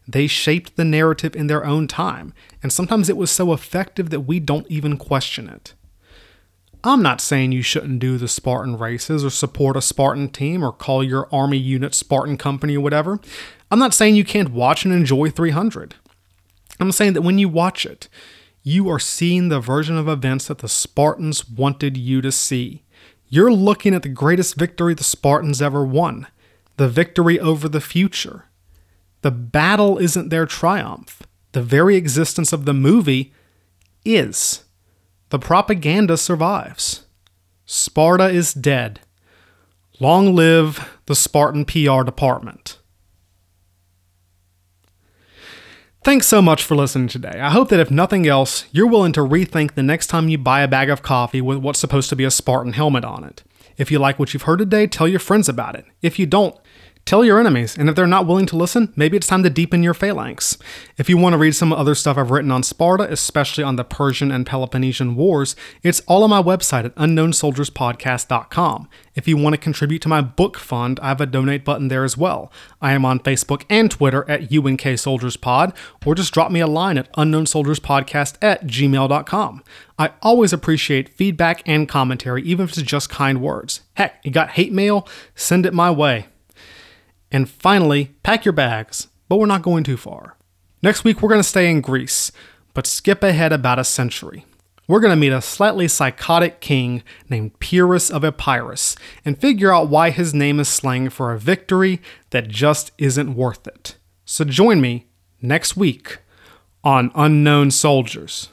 They shaped the narrative in their own time, and sometimes it was so effective that we don't even question it. I'm not saying you shouldn't do the Spartan races or support a Spartan team or call your army unit Spartan company or whatever. I'm not saying you can't watch and enjoy 300. I'm saying that when you watch it, you are seeing the version of events that the Spartans wanted you to see. You're looking at the greatest victory the Spartans ever won the victory over the future. The battle isn't their triumph, the very existence of the movie is. The propaganda survives. Sparta is dead. Long live the Spartan PR department. Thanks so much for listening today. I hope that if nothing else, you're willing to rethink the next time you buy a bag of coffee with what's supposed to be a Spartan helmet on it. If you like what you've heard today, tell your friends about it. If you don't, Tell your enemies, and if they're not willing to listen, maybe it's time to deepen your phalanx. If you want to read some other stuff I've written on Sparta, especially on the Persian and Peloponnesian Wars, it's all on my website at unknownsoldierspodcast.com. If you want to contribute to my book fund, I have a donate button there as well. I am on Facebook and Twitter at UNK Soldiers Pod, or just drop me a line at unknownsoldierspodcast at gmail.com. I always appreciate feedback and commentary, even if it's just kind words. Heck, you got hate mail? Send it my way. And finally, pack your bags, but we're not going too far. Next week, we're going to stay in Greece, but skip ahead about a century. We're going to meet a slightly psychotic king named Pyrrhus of Epirus and figure out why his name is slang for a victory that just isn't worth it. So join me next week on Unknown Soldiers.